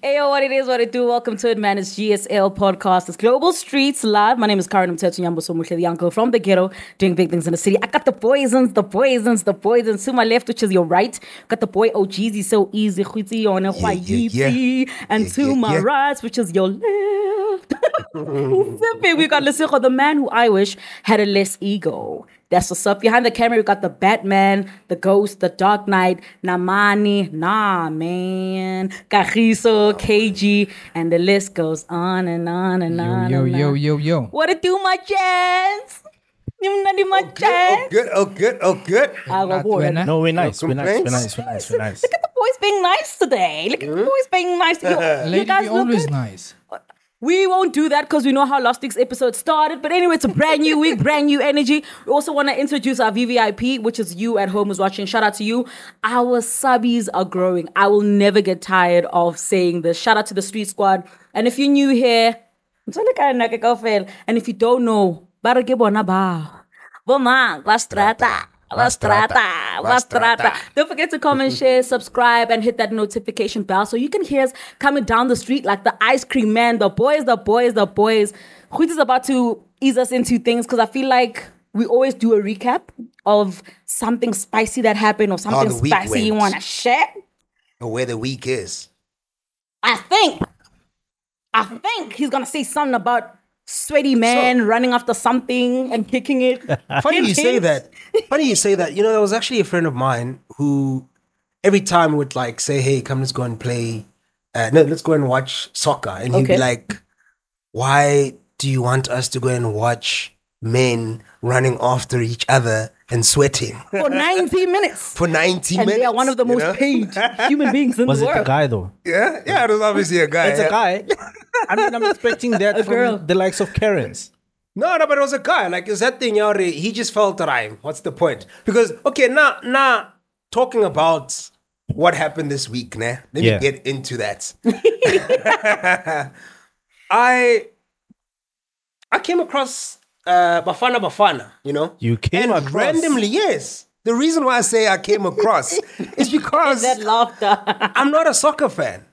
Ayo, what it is, what it do. Welcome to it, man. It's GSL podcast. It's Global Streetz Live. My name is Karen Mtetu Nyambo Somuhle, the uncle from the ghetto, doing big things in the city. I got the poisons, the poisons, the poisons. To my left, which is your right, got the boy oh Jeezy, so easy, on a. And to my right, which is your left. We got Lesego, the man who I wish had a less ego. That's what's up. Behind the camera, we got the Batman, the Ghost, the Dark Knight, Namani, nah man, Kagiso, KG, and the list goes on and on and on. Yo, and yo, on. yo, yo. What it do, my chance? Nimnandi my Oh, chance. Oh, good, oh, good, oh, good. Ah, I go Not boy. winner. No, we're nice. We're nice. We're complaints? nice. We're nice. We're nice. Look at the boys being nice today. Look at the hmm? boys being nice. Yo, you Lady guys be look always good. nice. We won't do that because we know how last week's episode started. But anyway, it's a brand new week, brand new energy. We also want to introduce our VVIP, which is you at home who's watching. Shout out to you. Our subbies are growing. I will never get tired of saying this. Shout out to the Street Squad. And if you're new here, and if you don't know, ba. Bomang, la strata. La strata. Don't forget to comment, share, subscribe, and hit that notification bell so you can hear us coming down the street like the ice cream man, the boys, the boys, the boys. Huit is about to ease us into things because I feel like we always do a recap of something spicy that happened or something spicy you went. want to share. Or where the week is. I think, I think he's gonna say something about sweaty man running after something and kicking it. Funny you say that. Funny you say that. You know, there was actually a friend of mine who every time would like say, "Hey, come, let's go and play. Uh, no, let's go and watch soccer." And he'd Okay. be like, "Why do you want us to go and watch men running after each other and sweating for 90 minutes. for ninety And minutes?" they are one of the you most know? paid human beings in Was the world. Was it a guy though? Yeah, yeah, it was obviously a guy. It's yeah. a guy. I mean, I'm expecting that from girl. the likes of Karens. No, no, but it was a guy. Like, is that thing Yari? He just felt rhyme. What's the point? Because okay, now, now talking about what happened this week, nah. Let Yeah. me get into that. I I came across uh Bafana Bafana, you know? You came and across- randomly, yes. The reason why I say I came across is because that laughter. I'm not a soccer fan.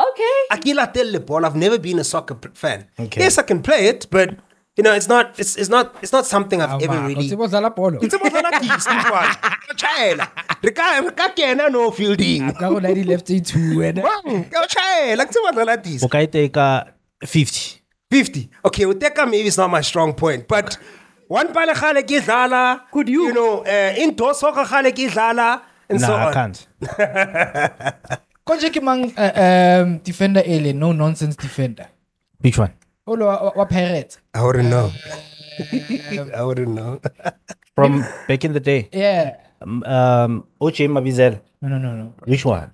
okay. Akila Tell ball. I've never been a soccer fan. Okay. Yes, I can play it, but you know, it's not. It's, it's not. It's not something I've ever Awa, really. o tseba o polo? It's about the keys, Chela. Re ka re ka kena no fielding. Ka go la di left e two wena. Ka chela. Ke tseba the keys. Okay, take a 50. 50. Okay, Uteka maybe it's not my strong point, but one pale khale ke dlala. Could you? You know, uh, indoor soccer khale ke dlala and so Nah, I can't. Konje ke mang uh, um, defender ele, no nonsense defender. Which one? Olo wa, wa- wa I wouldn't know. I wouldn't know. From back in the day. Yeah. Um, um, OJ Mabizela. No, no, no, no. Which one?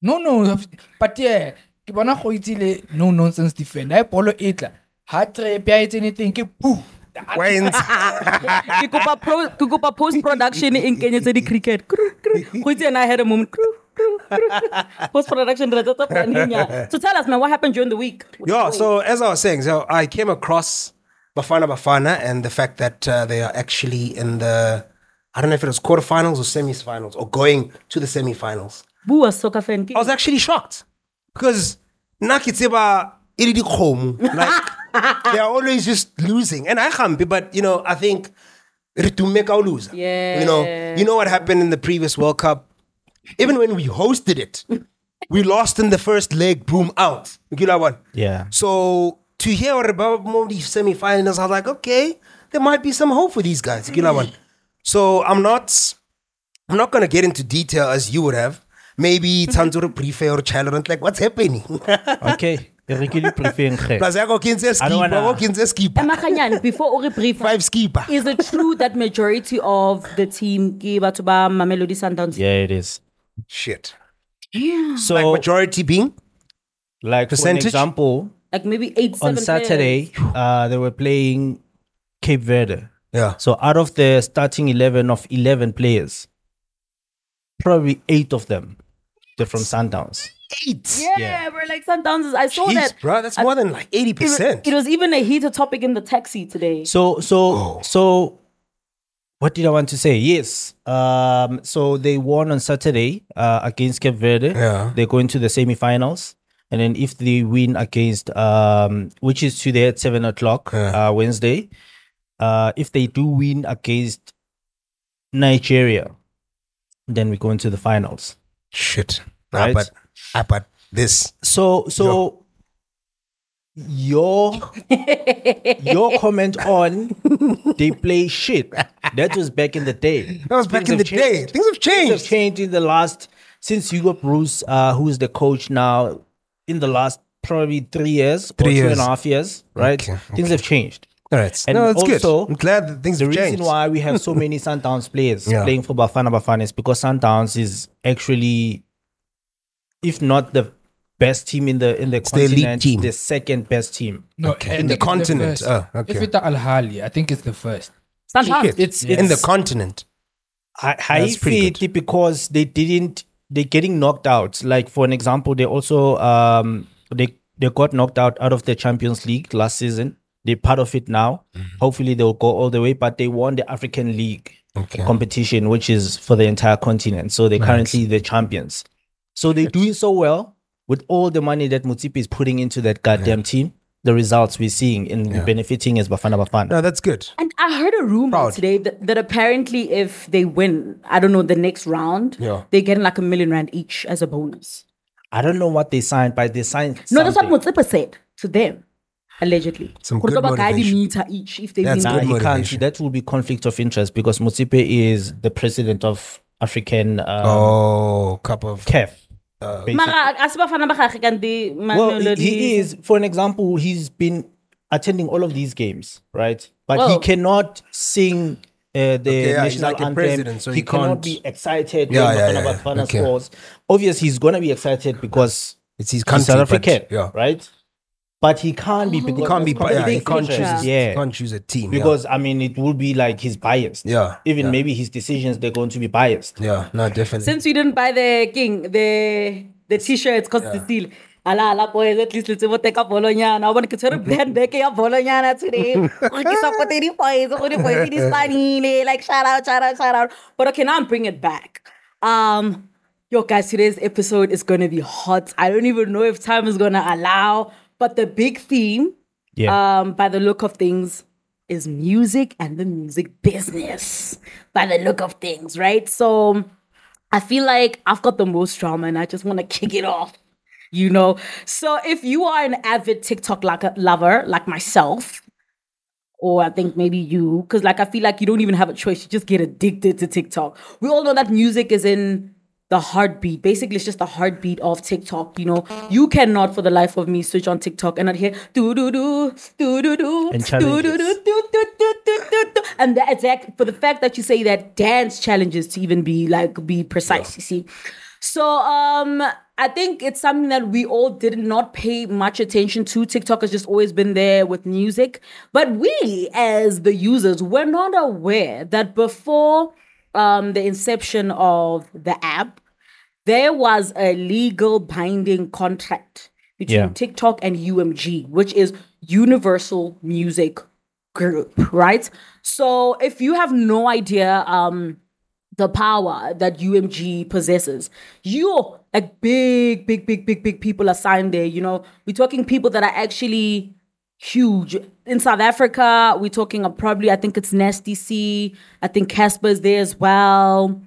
No, no. But yeah, ke bona go itsile no nonsense defender. Ha polo e tla. Ha trap ya etse anything ke poo. Wayne. Ke kopa ke kopa post-production e nkenyetse di-cricket. Kru, kru. Go itse and I had a moment. Tsa paneng. So tell us, man, what happened during the week? Yeah, so as I was saying, so I came across Bafana Bafana and the fact that uh, they are actually in the, I don't know if it was quarterfinals or semifinals or going to the semifinals. Bua soccer fan. I was actually shocked because Nakitseba Iridi Khomu. Like they are always just losing. And I can't be. but you know, I think to make our lose. You know, you know what happened in the previous World Cup? Even when we hosted it, we lost in the first leg, boom, out. You know what? Yeah. So to hear about more of these semi-finals, I was like, okay, there might be some hope for these guys. You know what? So I'm not, I'm not gonna get into detail as you would have. Maybe Tanzuru prefer or challenge like what's happening. Okay. I really prefer Plus, I go kinse I don't skipper, wanna- go kinse skipper, Emaganyane, before o brief, five skipper. is it true that majority of the team ke batho ba Mamelodi Sundowns? Yeah, it is. Shit. Yeah. So, Like like, majority being like percentage. for an example, Like maybe eight, on Saturday, uh, they were playing Cape Verde. yeah. So out of the starting 11 of 11 players, probably eight of them, they're from Sundowns. Eight. Yeah, Yeah. we're like Sundowns. I saw Jeez, that. bro, that's I- more than like eighty percent. it was even a heated topic in the taxi today. So, so, so, what did I want to say? Yes. Um, so they won on Saturday uh, against Cape Verde. Yeah. They're going to the semi-finals. and then if they win against um, which is today at seven o'clock uh, Wednesday, uh, if they do win against Nigeria, then we go into the finals. Shit. Ah, Right. but, ah, but this. So so your your comment on they play shit that was back in the day. That was back Things in the day. Things have changed. Things have changed. changed in the last since Hugo Broos, uh, who's the coach now, in the last probably three years or Three two and years. a half years, right? Okay, Things have changed. All right. And no, that's also, good. I'm glad that things The have reason changed. why we have so many Sundowns players Yeah. playing for Bafana Bafana is because Sundowns is actually, if not the best team in the in the the elite continent, team. the second best team. No, Okay. I In the think it's continent. first. Oh, okay. If it's Al Ahly, I think it's the first. Sundowns. Shit. It's, in the continent. I, I That's pretty feel it because they didn't they're getting knocked out. Like for an example, they also um they they got knocked out out of the Champions League last season. They're part of it now. Mm-hmm. Hopefully they'll go all the way, but they won the African League Okay. competition, which is for the entire continent. So they're currently the champions. So they're doing so well with all the money that Motsepe is putting into that goddamn team. The results we're seeing in benefiting as Bafana Bafana. No, that's good. And I heard a rumor Proud. today that, that apparently if they win, I don't know, the next round, Yeah. they're getting like a million rand each as a bonus. I don't know what they signed, but they signed. No, that's what something. Motsepe said to them, allegedly. Some Gore good ba kae each if they That's win. Nah, good he can't. That will be conflict of interest because Motsepe is the president of African um, Oh, cup of. CAF. basically. Mara, a se Bafana ba well, he, he is. For an example, he's been attending all of these games, right? But he cannot sing. Uh, the Okay, yeah, national like anthem. president, so he, he cannot can't- be excited Yeah, when yeah, Bafana yeah, Bafana okay. Obviously, he's gonna be excited because It's his he's country. South but- African, yeah. right? But he can't be because He can't be. that's Yeah, he can't choose. picture. Yeah. He can't choose a team. yeah. because I mean it will be like he's biased. Yeah, Even yeah. maybe his decisions they're going to be biased. Yeah, no, definitely. Since we didn't buy the king, the the t-shirts cost the steal. Ala ala boys at least let's take up Bologna. I want to get band back ya Bologna today. Okay, so for the boys, for the boys, it is funny. Like shout out, shout out, shout out. But okay, now I'm bringing it back. Um, yo guys, today's episode is gonna be hot. I don't even know if time is gonna allow, but the big theme, Yeah. um, by the look of things, is music and the music business. By the look of things, right? So I feel like I've got the most drama and I just want to kick it off. You know, so if you are an avid TikTok like lover like myself, or I think maybe you, because like I feel like you don't even have a choice, you just get addicted to TikTok. We all know that music is in the heartbeat. Basically, it's just the heartbeat of TikTok. You know, you cannot for the life of me switch on TikTok and not hear do do do do do do And do do do do do do do do do. And that exact for the fact that you say that dance challenges to even be like be precise. You see, so um, I think it's something that we all did not pay much attention to. TikTok has just always been there with music, but we as the users were not aware that before um the inception of the app, there was a legal binding contract between Yeah. TikTok and UMG, which is Universal Music Group, right? So if you have no idea um the power that UMG possesses, you like big, big, big, big, big people are signed there. You know, we're talking people that are actually huge in South Africa. We're talking of probably, I think it's Nasty C. I think Cassper's there as well.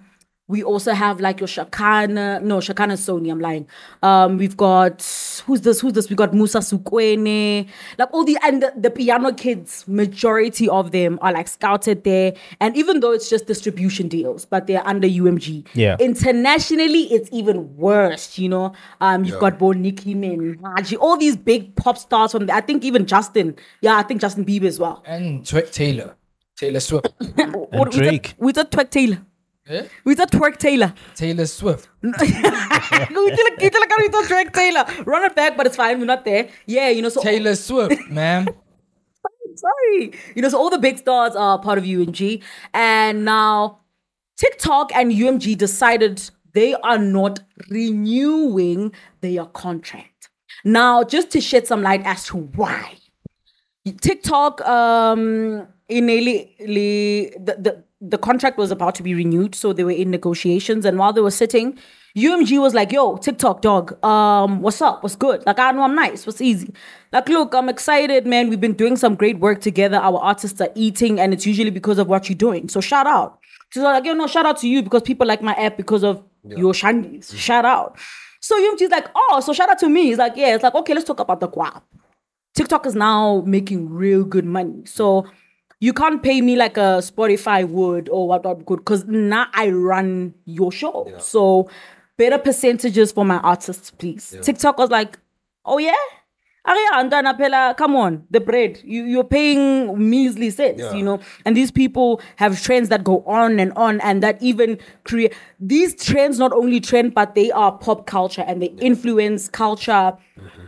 We also have like your Shakana. No, Shakana Sony, I'm lying. Um, we've got who's this? Who's this? We got Musa Sukwene. Like all the and the, the piano kids, majority of them are like scouted there. And even though it's just distribution deals, but they're under UMG. Yeah. Internationally, it's even worse, you know. Um, you've got Bo Nicki Minaj, all these big pop stars from there. I think even Justin. Yeah, I think Justin Bieber as well. And Tw- Taylor. Taylor Swift. What- Drake. We thought Twerk Taylor. Eh? We thought Twerk Taylor. Taylor Swift. we like, we feel like we thought Twerk Taylor. Run it back, but it's fine. We're not there. Yeah, you know. So Taylor Swift, man. sorry. You know, so all the big stars are part of UMG. And now TikTok and UMG decided they are not renewing their contract. Now, just to shed some light as to why. TikTok, um, initially, the, the, the contract was about to be renewed, so they were in negotiations. And while they were sitting, UMG was like, yo, TikTok dog, um, what's up? What's good? Like, I know I'm nice. What's easy? Like, look, I'm excited, man. We've been doing some great work together. Our artists are eating, and it's usually because of what you're doing. So shout out. So like, yo, no, shout out to you because people like my app because of your shandies. Shout out. So UMG's like, oh, so shout out to me. He's like, yeah. It's like, okay, let's talk about the guap. TikTok is now making real good money. So you can't pay me like a Spotify would or what what good because now I run your show. So better percentages for my artists, please. TikTok was like, oh yeah? Ah, Pela, come on, the bread. You you're paying measly cents, you know. And these people have trends that go on and on, and that even create these trends not only trend, but they are pop culture and they influence culture mm-hmm.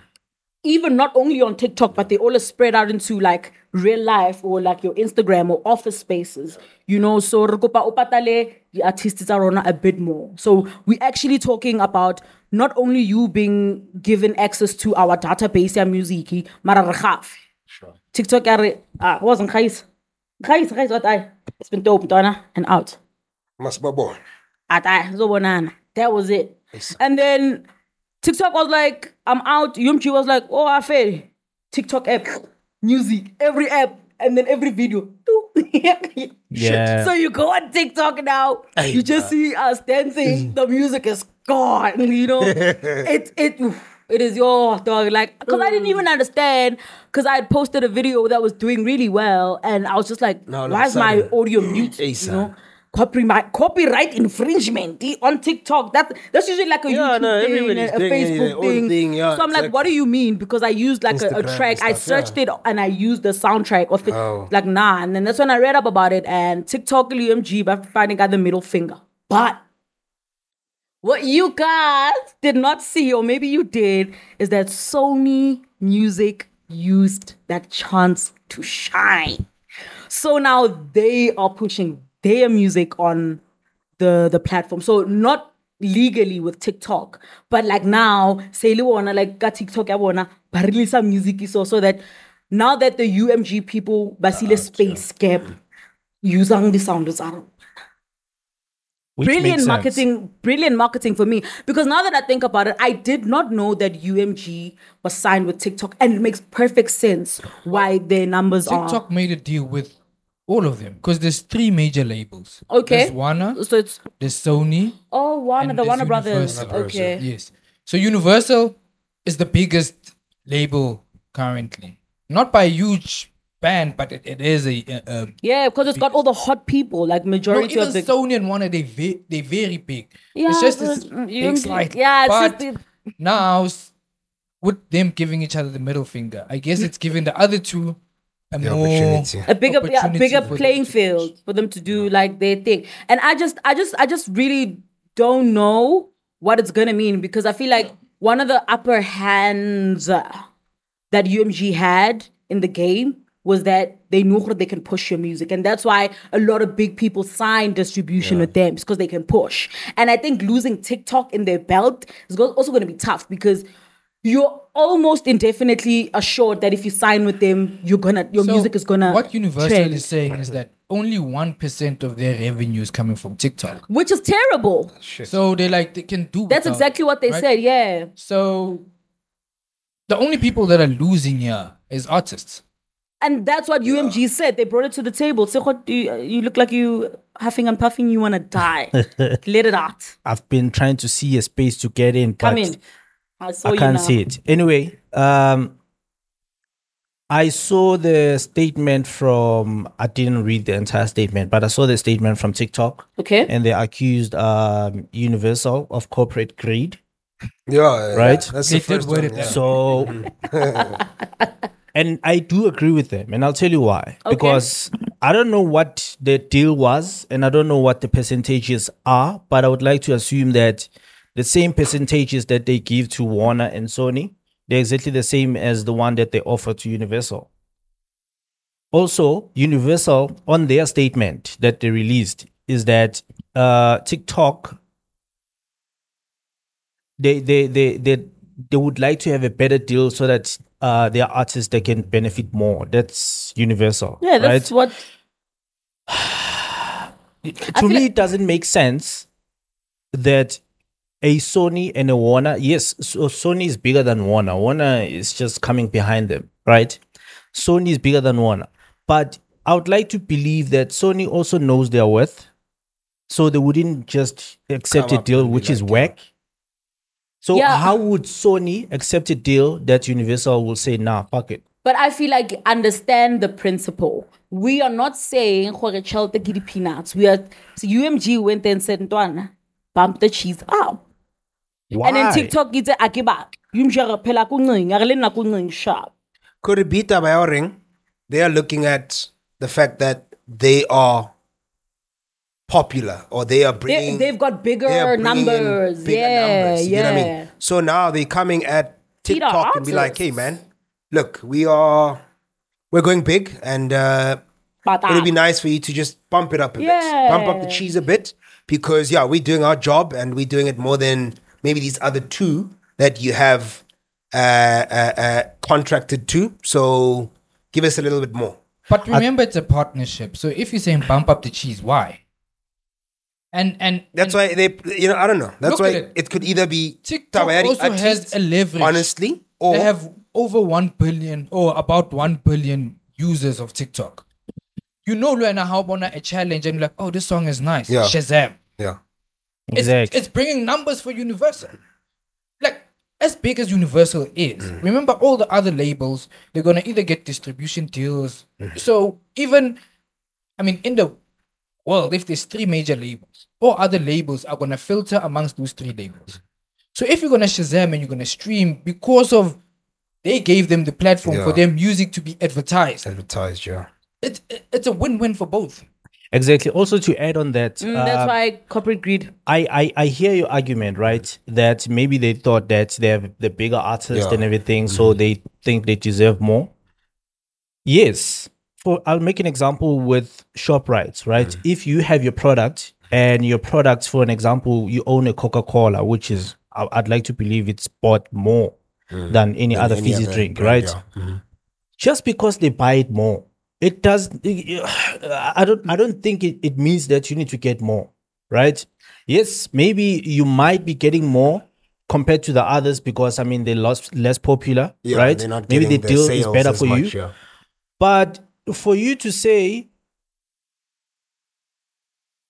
Even not only on TikTok, but they all are spread out into like real life or like your Instagram or office spaces. You know, so re kopa o patale the artists tsa rona a bit more. So we're actually talking about not only you being given access to our database ya music, mara re gafe. TikTok ah wasn't guys. Guys, guys, what I it's been dope, Donna, and out. Masibabona. Ata, zobonana. That was it. And then TikTok was like, I'm out. Yumchi was like, oh, I fail. TikTok app, music, every app, and then every video. Yeah. So you go on TikTok now, you just see us dancing. The music is gone. You know, it it it is your dog. Like, cause I didn't even understand. Cause I had posted a video that was doing really well, and I was just like, No, why is my audio mute? You know. Copyright, copyright infringement on TikTok. That that's usually like a Yeah, YouTube no, thing, a Facebook thing. thing, yeah, so I'm like, what do you mean? Because I used like a, a track. and I searched yeah. it and I used the soundtrack of it. Oh. Like nah, and then that's when I read up about it. And TikTok UMG by finding got the middle finger. But what you guys did not see, or maybe you did, is that Sony Music used that chance to shine. So now they are pushing their music on the the platform. So not legally with TikTok, but like now, say you wanna like got TikTok, I wanna but release some music so so that now that the UMG people basile ah, space gap using the sound is out Which brilliant marketing brilliant marketing for me. Because now that i think about it i did not know that umg was signed with tiktok and it makes perfect sense why their numbers are TikTok made a deal with all of them because there's three major labels. Okay. There's Warner, so it's there's Sony, oh warner the there's warner brothers Universal. okay Yes. So Universal is the biggest label currently. Not by a huge band, but it, it is a, a, a yeah because it's got all the hot people like no, majority even of the Sony and Warner they ve- they very big. Yeah, it's just but, this mm, big UMG slide. yeah, it's but just now with them giving each other the middle finger, I guess it's giving the other two a The more opportunity. a bigger yeah, a bigger for them playing field for them to do like their thing. And i just i just i just really don't know what it's gonna mean because i feel like one of the upper hands uh, that umg had in the game was that they knew that they can push your music. And that's why a lot of big people sign distribution with them because they can push. And i think losing tiktok in their belt is go- also going to be tough because you're almost indefinitely assured that if you sign with them, you're gonna your So, music is gonna What Universal trend, is saying is that only one percent of their revenue is coming from TikTok. which is terrible. So they like they can do. That's without, exactly what they right? said. Yeah, So the only people that are losing here is artists. and that's what UMG said. They brought it to the table. Sekgo, you, you look like you huffing and puffing. You wanna die. Let it out. I've been trying to see a space to get in, but Come in. I saw I you can't now. see it. Anyway, um, I saw the statement from. I didn't read the entire statement, but I saw the statement from TikTok, Okay. and they accused um, Universal of corporate greed. Yeah, Right? That's They the first one. yeah. So, and I do agree with them, and I'll tell you why. Because I don't know what the deal was, and I don't know what the percentages are, but I would like to assume that the same percentages that they give to Warner and Sony, they're exactly the same as the one that they offer to Universal. Also, Universal on their statement that they released is that uh, TikTok they they they they they would like to have a better deal so that uh their artists they can benefit more. That's universal. Yeah, that's right? what. to me like- it doesn't make sense that a Sony and a Warner. Yes, so Sony is bigger than Warner. Warner is just coming behind them, right? Sony is bigger than Warner. But I would like to believe that Sony also knows their worth. So they wouldn't just accept Come a deal and be which is like, whack. So Yeah. how would Sony accept a deal that Universal will say, nah, fuck it? But I feel like understand the principle. We are not saying gore tšhelete ke peanuts. We are so UMG went there and said, Ntwana, bump the cheese up. Why? And then TikTok itse akiba. UMG re phela ku ncing, a re le nna ku sharp. Could it be that ring? They are looking at the fact that they are popular or they are bringing they, have got bigger they are bringing in numbers. bigger yeah, numbers, you yeah. know what I mean? So now they're coming at Peter TikTok and be like, "Hey, man, look, we are we're going big, and uh, it'd be uh, nice for you to just bump it up a bit, bump up the cheese a bit, because yeah, we're doing our job and we're doing it more than maybe these other two that you have uh, uh, uh, contracted to. So give us a little bit more." But remember, it's a partnership. So if you're saying bump up the cheese, why? And and That's and why they, you know, I don't know. That's why it. it. could either be TikTok also has a leverage. honestly, or they have over one billion or about one billion users of TikTok. You know, Luana, how about a challenge and like, oh, this song is nice. Yeah. Shazam. yeah, Exactly. it's bringing numbers for Universal. Like, as big as Universal is, mm. remember all the other labels, they're going to either get distribution deals. Mm. So, even, I mean, in the world, if there's three major labels, or other labels are going to filter amongst those three labels. So, if you're going to Shazam and you're going to stream because of they gave them the platform for their music to be advertised, advertised, yeah. it's, it's a win win for both. Exactly. Also, to add on that, mm, uh, that's why corporate greed. I, I I hear your argument, right? That maybe they thought that they have the bigger artists Yeah. and everything, so they think they deserve more. Yes. For I'll make an example with ShopRite, right? If you have your product and your product, for an example, you own a Coca-Cola, which is I- I'd like to believe it's bought more than any other any fizzy other drink, brand, right? yeah. just because they buy it more it does i don't i don't think it, it means that you need to get more right? Yes maybe you might be getting more compared to the others because i mean they lost less popular Yeah, right? maybe the deal is better for much, you. yeah. but for you to say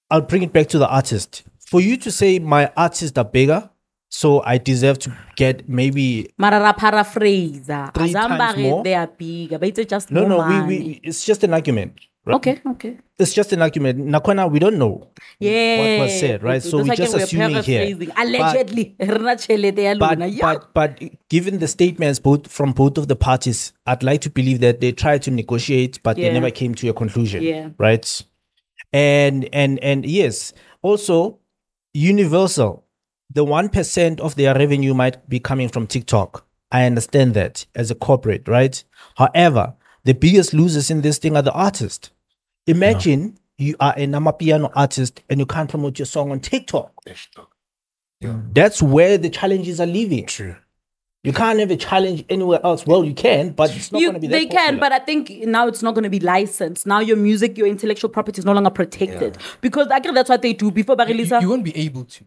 i'll bring it back to the artist. For you to say my artists are bigger so i deserve to get maybe Marara paraphrase. Three times more? They are big. But it's just no no we, we it's just an argument right? Okay, okay. it's just an argument. Nakwana, we don't know Yeah. what was said, right? So we're just assuming here. Allegedly. Ya But but but given the statements both from both of the parties, I'd like to believe that they tried to negotiate, but Yeah. they never came to a conclusion. Yeah. Right. And and and yes, also Universal, the one percent of their revenue might be coming from TikTok. I understand that as a corporate, right? However, the biggest losers in this thing are the artists. Imagine you are a Namapiano artist and you can't promote your song on TikTok. Yeah. That's where the challenges are living. True. You can't have a challenge anywhere else. Well, you can, but it's not You, going to be that they can, but I think now it's not going to be licensed. Now your music, your intellectual property is no longer protected because I think that's what they do before You, Barilisa. you won't be able to.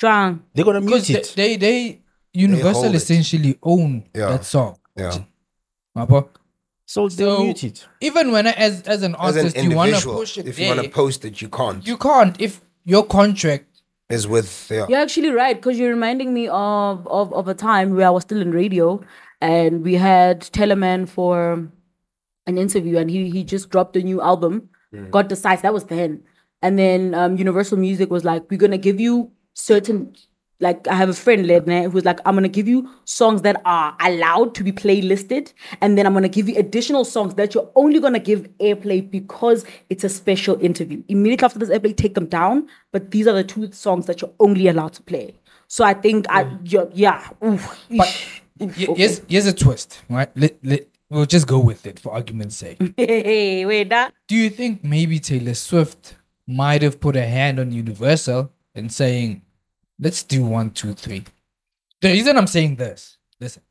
Jang. they're going to Because mute they, it. they, they Universal hold it. essentially own Yeah. that song. Yeah. Mapa? so they'll So mute it. even when I- as as an As an artist you want to individual, push it if you there, want to post it, you can't. you can't if your contract is with yeah. You're actually right because you're reminding me of, of of a time where I was still in radio and we had Teleman for an interview and he he just dropped a new album, got the size that was then, and then um, Universal Music was like, we're gonna give you certain. Like I have a friend Ledne who's like, I'm gonna give you songs that are allowed to be playlisted, and then I'm gonna give you additional songs that you're only gonna give airplay because it's a special interview. Immediately after this airplay, take them down. But these are the two songs that you're only allowed to play. So I think I mm. you're, yeah. Oof, But eesh, y- here's here's a twist, right? Let, let, we'll just go with it for argument's sake. Hey, wait, that Do you think maybe Taylor Swift might have put a hand on Universal and saying, let's do one, two, three? The reason I'm saying this, listen,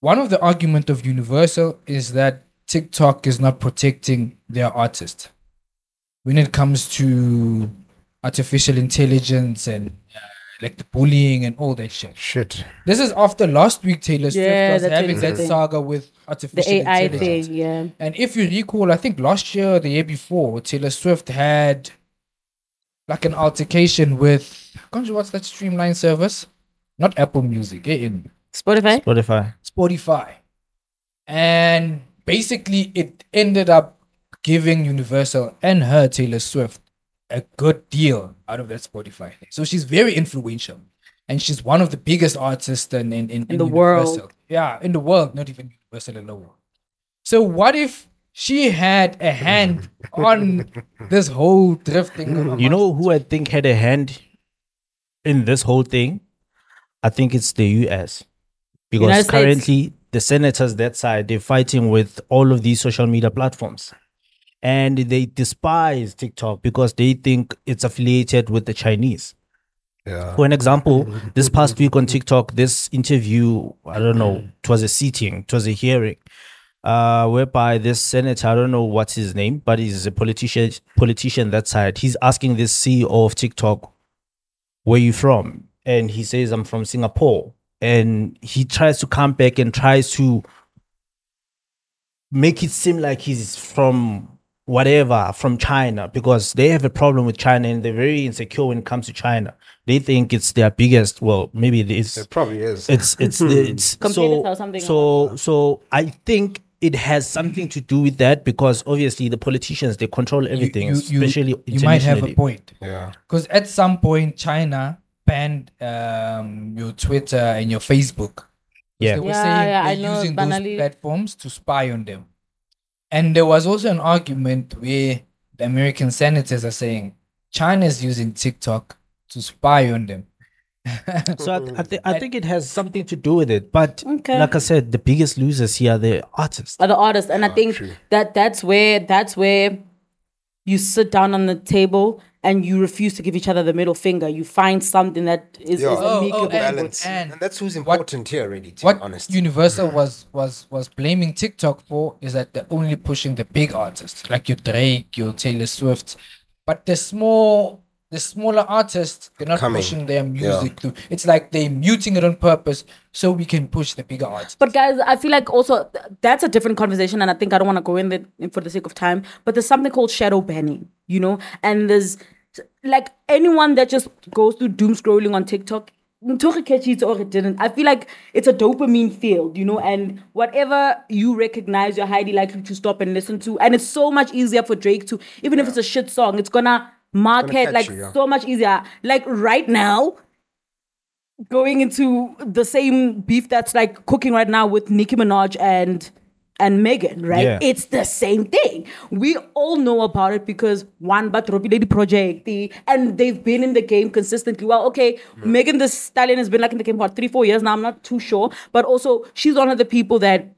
one of the argument of Universal is that TikTok is not protecting their artist when it comes to artificial intelligence and uh, like the bullying and all that shit. Shit. This is after last week Taylor Swift Yeah, was having that I'm saga with The artificial AI intelligence. thing, yeah. And if you recall, I think last year, or the year before, Taylor Swift had like an altercation with can't you watch that streamline service? Not Apple Music, eh, in Spotify. Spotify. Spotify. And basically it ended up giving Universal and her Taylor Swift a good deal out of that Spotify thing. So she's very influential. And she's one of the biggest artists in, in, in, in the world. Yeah, in the world, not even Universal alone. So what if she had a hand on this whole drifting? You know who I think had a hand in this whole thing? I think it's the US. Because United States. currently the senators that side they're fighting with all of these social media platforms. And they despise TikTok because they think it's affiliated with the Chinese. Yeah. For an example, this past week on TikTok, this interview, I don't know, it was a sitting, it was a hearing, uh, whereby this senator, I don't know what's his name, but he's a politician politician that side. He's asking this CEO of TikTok, where you from? And he says, I'm from Singapore. And he tries to come back and tries to make it seem like he's from whatever from China because they have a problem with China and they're very insecure when it comes to China. They think it's their biggest. Well, maybe it is. It probably is. It's it's it's Competitor so or something so so. I think it has something to do with that because obviously the politicians they control everything, especially you might have a point. yeah. Because at some point, China banned um, your Twitter and your Facebook. Yeah. They were Yeah, saying yeah, I they're know, using banally. those platforms to spy on them. And there was also an argument where the American senators are saying China is using TikTok to spy on them. So I, I, th- I mm. think it has something to do with it. But Okay. like I said, the biggest losers here are the artists. Are the artists, and I ah, think that that's where that's where you sit down on the table and you refuse to give each other the middle finger. You find something that is, Yeah. is Oh, amicable. oh, and- Balance. and And, that's who's what- important here, really, to what be honest. Universal was was was blaming TikTok for is that they're only pushing the big artists like your Drake, your Taylor Swift, but the small the smaller artists they're not Coming. pushing their music through. It's like they're muting it on purpose so we can push the bigger artists. But guys, I feel like also th- that's a different conversation, and I think I don't want to go in there for the sake of time. But there's something called shadow banning, you know, and there's like anyone that just goes through doom scrolling on TikTok. until it catch it or it didn't. I feel like it's a dopamine field, you know, and whatever you recognize, you're highly likely to stop and listen to. And it's so much easier for Drake to, even if it's a shit song, it's gonna market like you, yeah. so much easier. Like right now, going into the same beef that's like cooking right now with Nicki Minaj and and Megan, right? Yeah. It's the same thing. We all know about it because one but Robbie Lady Project, and they've been in the game consistently. Well, okay, Megan the Stallion has been like in the game for three, four years now. I'm not too sure, but also she's one of the people that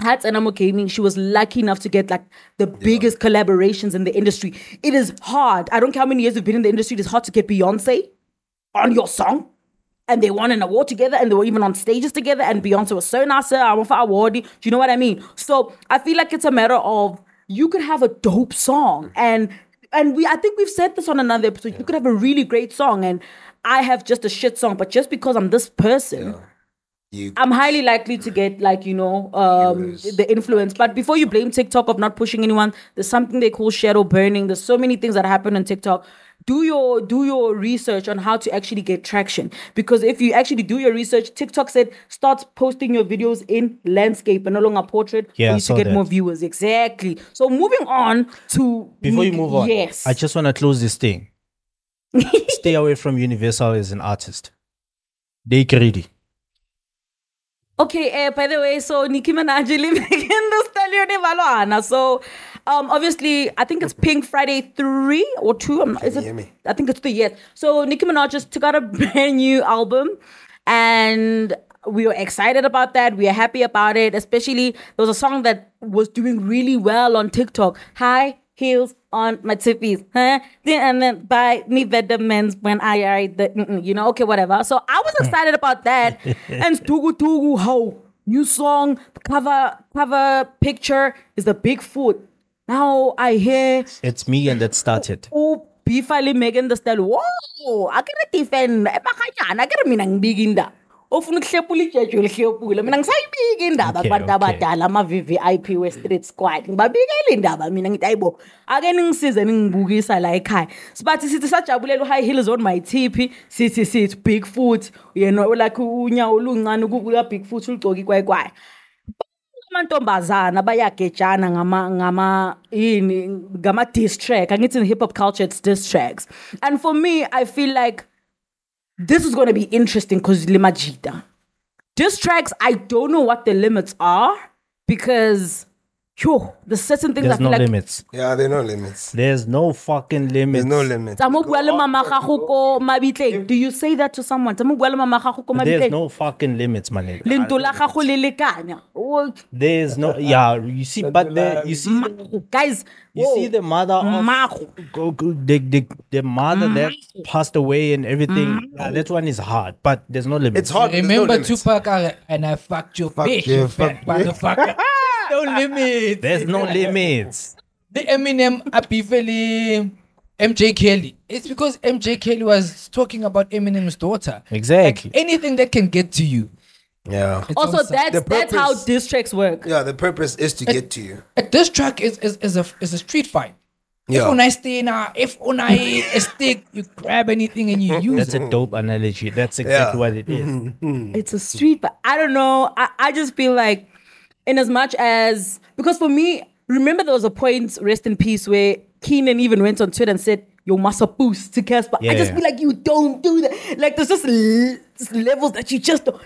Hats Animal Gaming, she was lucky enough to get like the biggest collaborations in the industry. It is hard. I don't care how many years you've been in the industry, it is hard to get Beyonce on your song. And they won an award together and they were even on stages together. And Beyonce was so nice. I won for award. Do you know what I mean? So I feel like it's a matter of you could have a dope song and and we I think we've said this on another episode. You could have a really great song and I have just a shit song, but just because I'm this person, You, I'm highly likely to get like you know um, the influence. But before you blame TikTok of not pushing anyone, there's something they call shadow burning. There's so many things that happen on TikTok. Do your do your research on how to actually get traction because if you actually do your research, TikTok said start posting your videos in landscape and no longer portrait Yeah, for I you to get that. more viewers. Exactly. So moving on to Before you move on, yes, I just want to close this thing. Stay away from Universal as an artist. They greedy. Okay, uh, by the way, so Nicki Minaj living in the Stallion Valwana. So, um, obviously, I think it's Pink Friday 3 or 2. I'm not, is it? I think it's 3, yes. So, Nicki Minaj just took out a brand new album and we were excited about that. We are happy about it. Especially, there was a song that was doing really well on TikTok. High heels on my tippies, huh? Then and then buy me vitamins when I are the, you know, okay, whatever. So I was hmm. excited about that. and Tugu Tugu Ho, new song, cover cover picture is the Bigfoot. Now I hear It's me and that started. oh, oh beefa le Megan the style whoa akere defend bakanyana akere mina ngibika indaba ofuna ukuhlepula ijeje ulihlepule mina ngisayibika indaba Okay, kubantu okay. abadala ama-VVIP we-street squad. Ngibabikela indaba mina ngithi ayibo ake ningisize ningibukisa la ekhaya. Sibathi sithi sajabulela u-high heels on my tipi sithi sithi bigfoot yena like unyawo oluncane kuka-bigfoot ulugcoka ikwayikwayo amantombazana bayagejana ngama ngama yini ngama diss track. Angithi in hip hop culture it's diss tracks. And for me i feel like this is going to be interesting because limajita. Diss tracks i don't know what the limits are because Yo, there's certain things I There's feel no like limits. Yeah, there are no limits. There's no fucking limits. There's no limits. Tsa mo bua le mama gago ko mabitleng. Do you say that to someone? Tsa mo bua le mama gago ko There's mabitleng. no fucking limits, my nigga. Lento la gago le lekanya. Oh, There's no yeah. You see, but the you see Guys, you whoa. see the mother of Mago. go, go, the, the the mother that passed away and everything. Yeah, that one is hard, but there's no limits. It's hard. there's no Remember limits. Tupac and I fucked your Fuck bitch, you, you fat fuck motherfucker. no limits. There's no limits. The Eminem Apifeli MJ Kelly. It's because MJ Kelly was talking about Eminem's daughter. Exactly. Like anything that can get to you. Yeah. it's Also, on some- that's The that's how purpose- diss tracks work. Yeah, the purpose is to get to you. Like, this track is is, is a is a street fight. Yeah. If on I stay now, if on I a stick, you grab anything and you use That's it. a dope analogy. That's exactly Yeah. what it is. It's a street, but I don't know. I, I just feel like, in as much as because for me, remember there was a point, rest in peace, where Kiernan even went on Twitter and said, "Yo, must boost to Cassper." I just Yeah. feel like you don't do that. Like there's just l- levels that you just don't.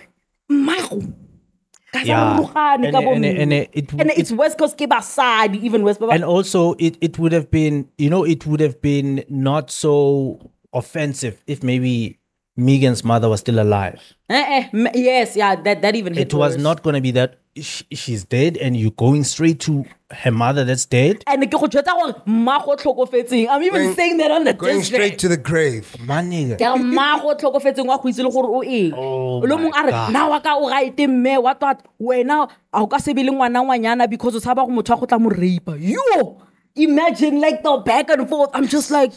Yeah. abalukane And- and- and it- and it's West Coast basadi, even West Coast. and also it it would have been you know it would have been not so offensive if maybe Megan's mother was still alive. Eh, eh, yes, yeah, that that even hit It was worse. not going to be that sh- she's dead and you're going straight to her mother that's dead. And ke go jwetsa gore mmago o tlhokofetseng. I'm even Going- saying that on the Going diss straight to the grave. My nigga. ka mmago o tlhokofetseng wa go itse le gore o eng Oh lo my mongwe a re God. na wa ka o gaete mme wa twat wena a o ka se be le ngwana ngwanyana because o tshaba go motho wa go tla mo rapa yo imagine like the back and forth i'm just like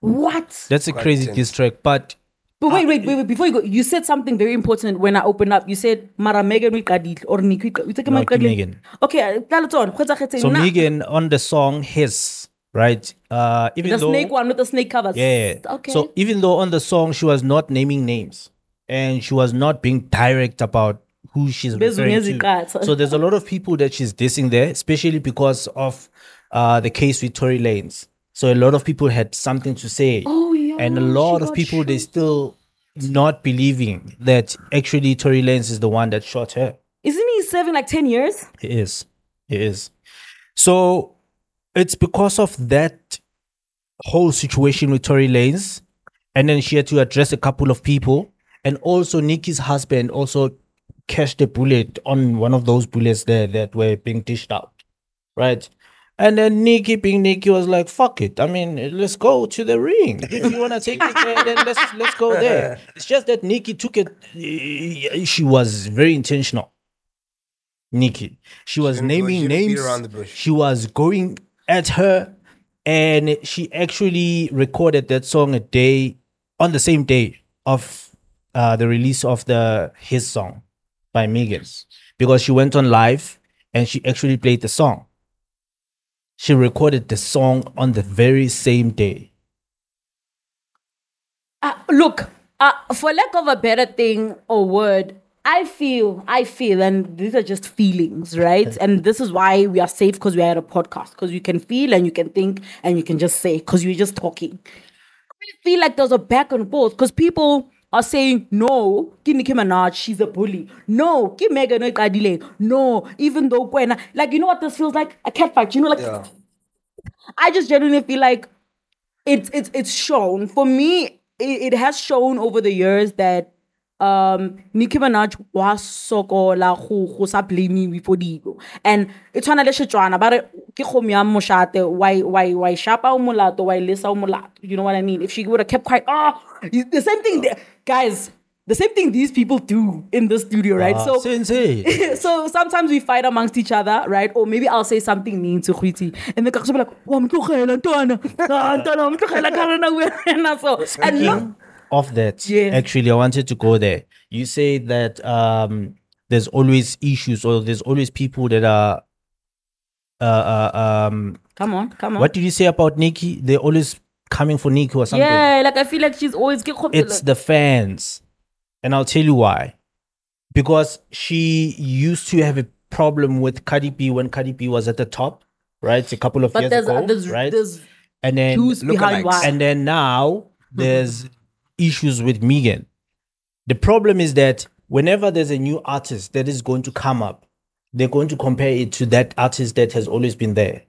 what That's a crazy intense. diss track, but but wait wait wait, wait before you go you said something very important when i opened up you said mara megan or take No, Megan. okay tla tsone kgwetsa so Megan on the song his right uh even the though snake one with the snake covers Yeah. okay So even though on the song she was not naming names and she was not being direct about who she's referring to. So there's a lot of people that she's dissing there, especially because of uh, the case with Tory Lanez. So a lot of people had something to say. Oh, yeah, And a lot of people they shot. still not believing that actually Tory Lanez is the one that shot her. isn't he serving like 10 years He is. He is. So it's because of that whole situation with Tory Lanez, and then she had to address a couple of people, and also Nicki's husband also cashed a bullet on one of those bullets there that were being dished out, right? And then Nicki, being Nicki, was like, "Fuck it. I mean, let's go to the ring. If you wanna take it there, then let's let's go there." It's just that Nicki took it. She was very intentional. Nicki. She was didn't naming names. around the bush. She was going at her, and she actually recorded that song a day on the same day of uh, the release of the his song by Megan, because she went on live and she actually played the song. She recorded the song on the very same day. Uh, look, uh, for lack of a better thing or word, I feel, I feel, and these are just feelings, right? and this is why we are safe because we are at a podcast because you can feel and you can think and you can just say because you're just talking. I feel like there's a back and forth because people are saying no, ke Nicki Minaj, she's a bully. No, ke Megan Oqadile. No, even though Kwena, like you know what this feels like? A cat fight. You know, like Yeah. I just genuinely feel like it's it's it's shown for me. It, it has shown over the years that um Nicki Minaj was sokola go go sa blame for dilo and e tshwana le shetswana ba re ke kgomo ya moshate why why why shapa o molato why lesa o molato you know what i mean if she would have kept quiet oh the same thing there. Guys the same thing these people do in the studio, right? Ah, so sensei. so sometimes we fight amongst each other, right? Or maybe I'll say something mean to Khwiti. And the Kakshi be like, "Wa mtlogela ntwana. Ntwana, wa mtlogela ka rena wena." So and look, of that, Yeah. actually, I wanted to go there. You say that um, there's always issues or there's always people that are. Uh, uh, um, come on, come on. what did you say about Nicki? They're always coming for Nicki or something. Yeah, like I feel like she's always get It's the fans, and I'll tell you why. Because she used to have a problem with Cardi B when Cardi B was at the top, right? A couple of but years there's ago, there's right? there's and then clues behind why. and then now there's issues with Megan. The problem is that whenever there's a new artist that is going to come up, they're going to compare it to that artist that has always been there.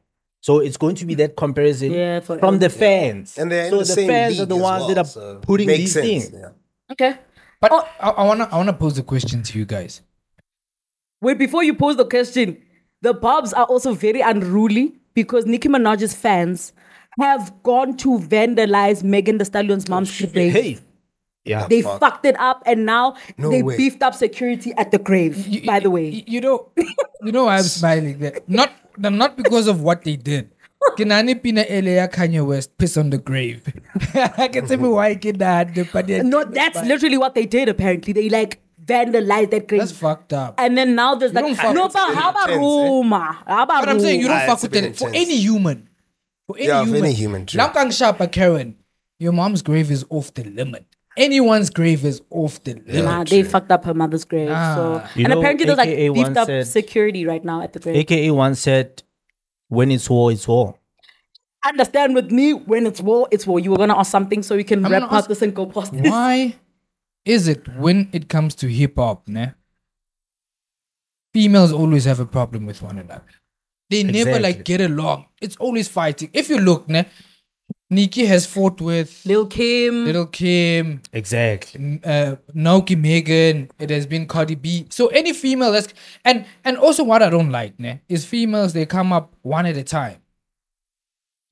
So it's going to be that comparison Yeah, for from the fans. And they're in so the same fans are the as ones well, that are so putting these sense, things. yeah. okay. But Oh. I, I wanna I wanna pose a question to you guys. Wait, before you pose the question, the Bobs are also very unruly because Nicki Minaj's fans have gone to vandalize Megan the Stallion's oh, mom's grave. Hey, yeah, They fucked it up and now No they way. beefed up security at the grave, You- by the way. you, you know, you know why I'm smiling there. Not not because of what they did. Kinani Pina Elea Kanye West piss on the grave. I can tell me why kid that, but No, that's literally what they did apparently. They like vandalized that grave. that's fucked up. and then now there's You like, don't fuck no, but how about Intense, eh? Roma? How about But I'm saying you don't Ah, fuck with bit it for any human. For any Yeah, for human. any human, true. Lamkang Shapa Karen, your mom's grave is off the limit. Anyone's grave is off the limit. Nah, they fucked up her mother's grave. so Ah. You and know, apparently there's like AKA beefed once up said- security right now at the grave. AKA once said, "When it's war, it's war." Understand with me when it's war, it's war. You were gonna ask something so we can I'm wrap gonna up ask- this and go past this. Why is it when it comes to hip hop, ne? Females always have a problem with one another. They never like Exactly. get along. It's always fighting. If you look, ne, Nicki has fought with Lil Kim. Little Kim, Exactly. m- uh, Naoki Megan. It has been Cardi B. So any female that's and and also what I don't like, ne, is females they come up one at a time.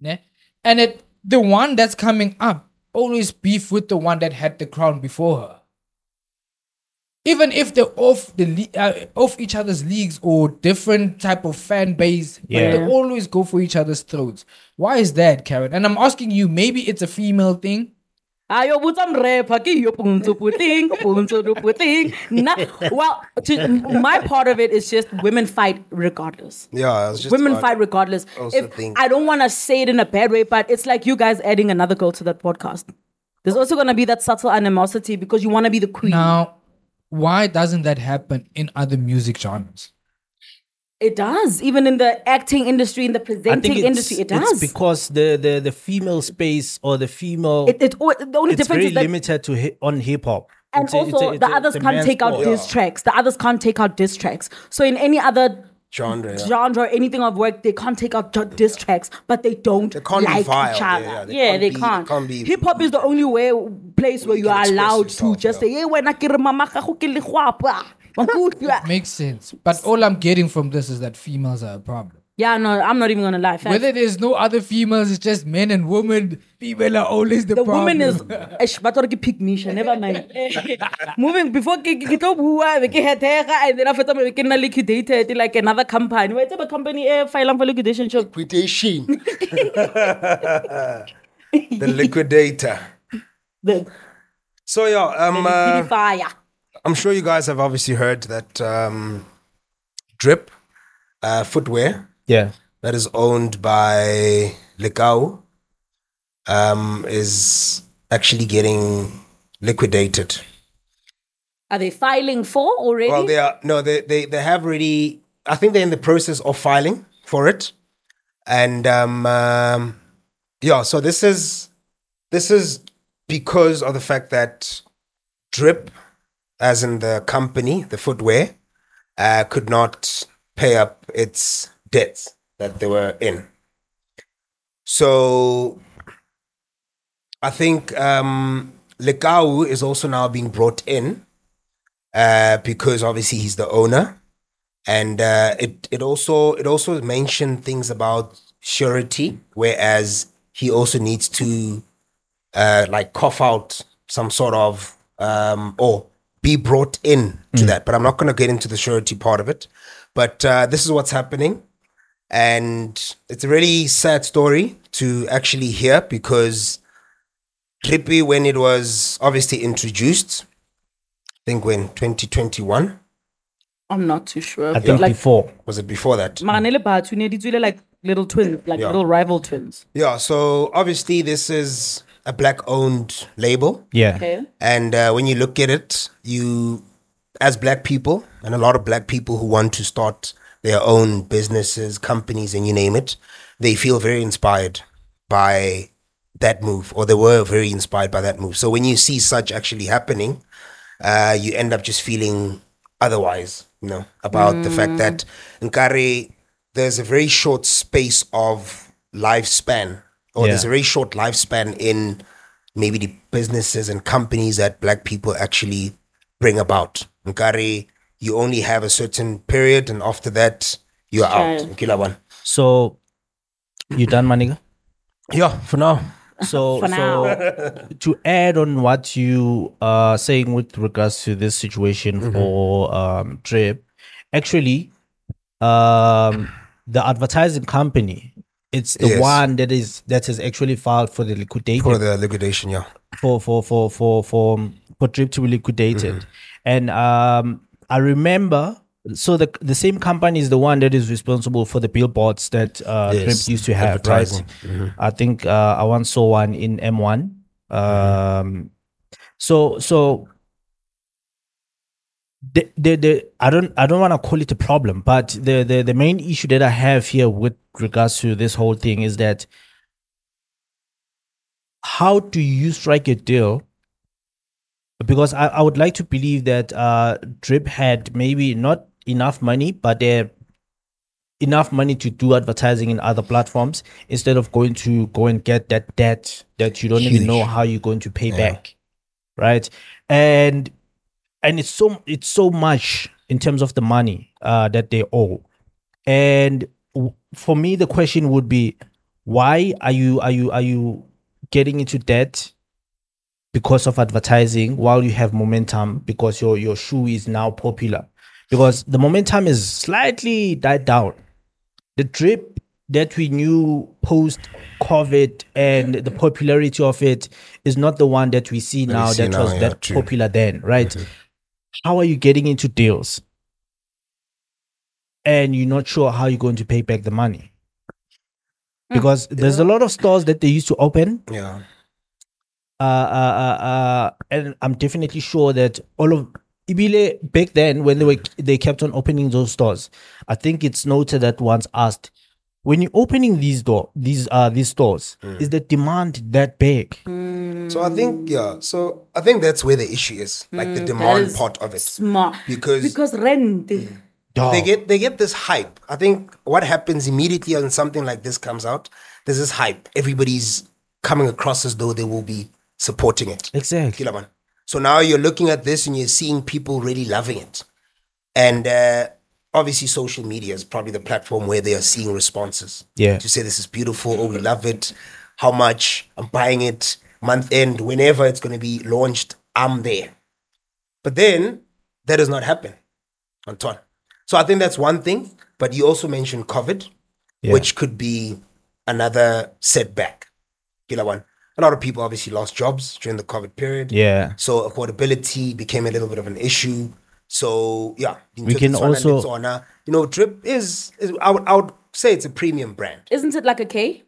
Ne? And it the one that's coming up always beef with the one that had the crown before her. Even if they're off the uh, off each other's leagues or different type of fan base, but Yeah. they always go for each other's throats. Why is that, Karen? And I'm asking you, maybe it's a female thing. Ayo mrepa ki yo punto puting punto puting. Na- Well, to, my part of it is just women fight regardless. Yeah, I just women fight regardless. If think- I don't want to say it in a bad way, but it's like you guys adding another girl to that podcast. There's also gonna be that subtle animosity because you want to be the queen. Now, why doesn't that happen in other music genres? It does, even in the acting industry, in the presenting industry, it it's does. because the, the the female space or the female it, it, the only it's difference very is that limited to hi- on hip hop. and It's a- it's a- also it's the a- others can't man's take out sport. diss tracks. The others can't take out diss tracks. So in any other genre. Yeah. genre anything of work, they can't take out ju- diss tracks, but they don't They can't be like vile, each yeah, other. yeah, they Yeah, can't they be- can't. can't be- Hip hop is the only way place where you can are express allowed to yourself, just yeah. say, "Hey, when I get mama gago ke le guapa." Makutlwa. Makes sense. But all I'm getting from this is that females are a problem. Yeah, no, I'm not even gonna lie. Facts. Whether there's no other females, it's just men and women. Female are always the, the problem. woman is Eish, but what ke pick Misha, never mind. Moving before ke ke tlo bua be ke hetega and then after that ke na liquidated like another company. Wait, a company eh file for liquidation show. Liquidation. the liquidator. The So yeah, um, uh, fire. I'm sure you guys have obviously heard that um, Drip uh, Footwear Yeah. that is owned by Lekau um, is actually getting liquidated. Are they filing for already? Well, they are no, they they they have already. I think they're in the process of filing for it, and um, um, yeah. So this is this is because of the fact that Drip, as in the company, the footwear, uh, could not pay up its debts that they were in. So I think um, Lekau is also now being brought in uh, because obviously he's the owner, and uh, it it also it also mentioned things about surety, whereas he also needs to uh, like cough out some sort of um, or be brought in to Mm. that. But I'm not going to get into the surety part of it. But uh, this is what's happening. And it's a really sad story to actually hear because Trippy, when it was obviously introduced, I think when 2021, I'm not too sure. I think like, before. was it before that? Maranele Batu ne di tswile like little twins, like Yeah. little rival twins. Yeah, so obviously this is a black owned label. Yeah. Okay. And uh, when you look at it, you, as black people, and a lot of black people who want to start their own businesses, companies, and you name it, they feel very inspired by that move, or they were very inspired by that move. So when you see such actually happening, uh, you end up just feeling otherwise, you know, about the fact that Nkare, there's a very short space of lifespan, or there's a very short lifespan in maybe the businesses and companies that black people actually bring about. Nkare, you only have a certain period, and after that, you're out. Sure. Kila one. So you done, my nigga? Yeah, for now. So, For so to add on what you are saying with regards to this situation Mm-hmm. for um, Drip, actually, um, the advertising company, it's the Yes. one that is that has actually filed for the liquidation For the liquidation, yeah. for for for for for for Drip to be liquidated, Mm-hmm. and um, I remember. So the the same company is the one that is responsible for the billboards that uh, Yes, used to have, right? Mm-hmm. I think uh, I once saw one in M1. Um, so so the, the the I don't I don't want to call it a problem, but the, the the main issue that I have here with regards to this whole thing is that how do you strike a deal? Because I, I would like to believe that uh, Drip had maybe not enough money, but they enough money to do advertising in other platforms instead of going to go and get that debt that you don't even know how you're going to pay back right? And and it's so it's so much in terms of the money uh that they owe. And w- for me the question would be why are you are you are you getting into debt because of advertising while you have momentum because your your shoe is now popular. Because the momentum is slightly died down. The drip that we knew post covid and the popularity of it is not the one that we see now see that now, was yeah, that true. Mm-hmm. popular then right? How are you getting into deals? And you're not sure how you're going to pay back the money. Because there's a lot of stores that they used to open Yeah. Uh, uh, uh, uh, and I'm definitely sure that all of Ibile back then when they were they kept on opening those stores. I think it's noted that once asked, when you're opening these door these uh these stores, is the demand that big? So I think, yeah. So I think that's where the issue is, like the demand part of it. Smart. Because- because rent. they get they get this hype. I think what happens immediately when something like this comes out, there's this hype. Everybody's coming across as though they will be supporting it. Exactly. So now you're looking at this and you're seeing people really loving it. And uh, obviously, social media is probably the platform where they are seeing responses. Yeah. To say this is beautiful, oh, we love it, how much, I'm buying it, month end, whenever it's going to be launched, I'm there. But then that does not happen, Anton. So I think that's one thing. But you also mentioned COVID, which could be another setback. Killer one. A lot of people obviously lost jobs during the COVID period. Yeah. So affordability became a little bit of an issue. So yeah, We can also- Tswana, you know, Drip is, is I would I would say it's a premium brand. Isn't it like a K?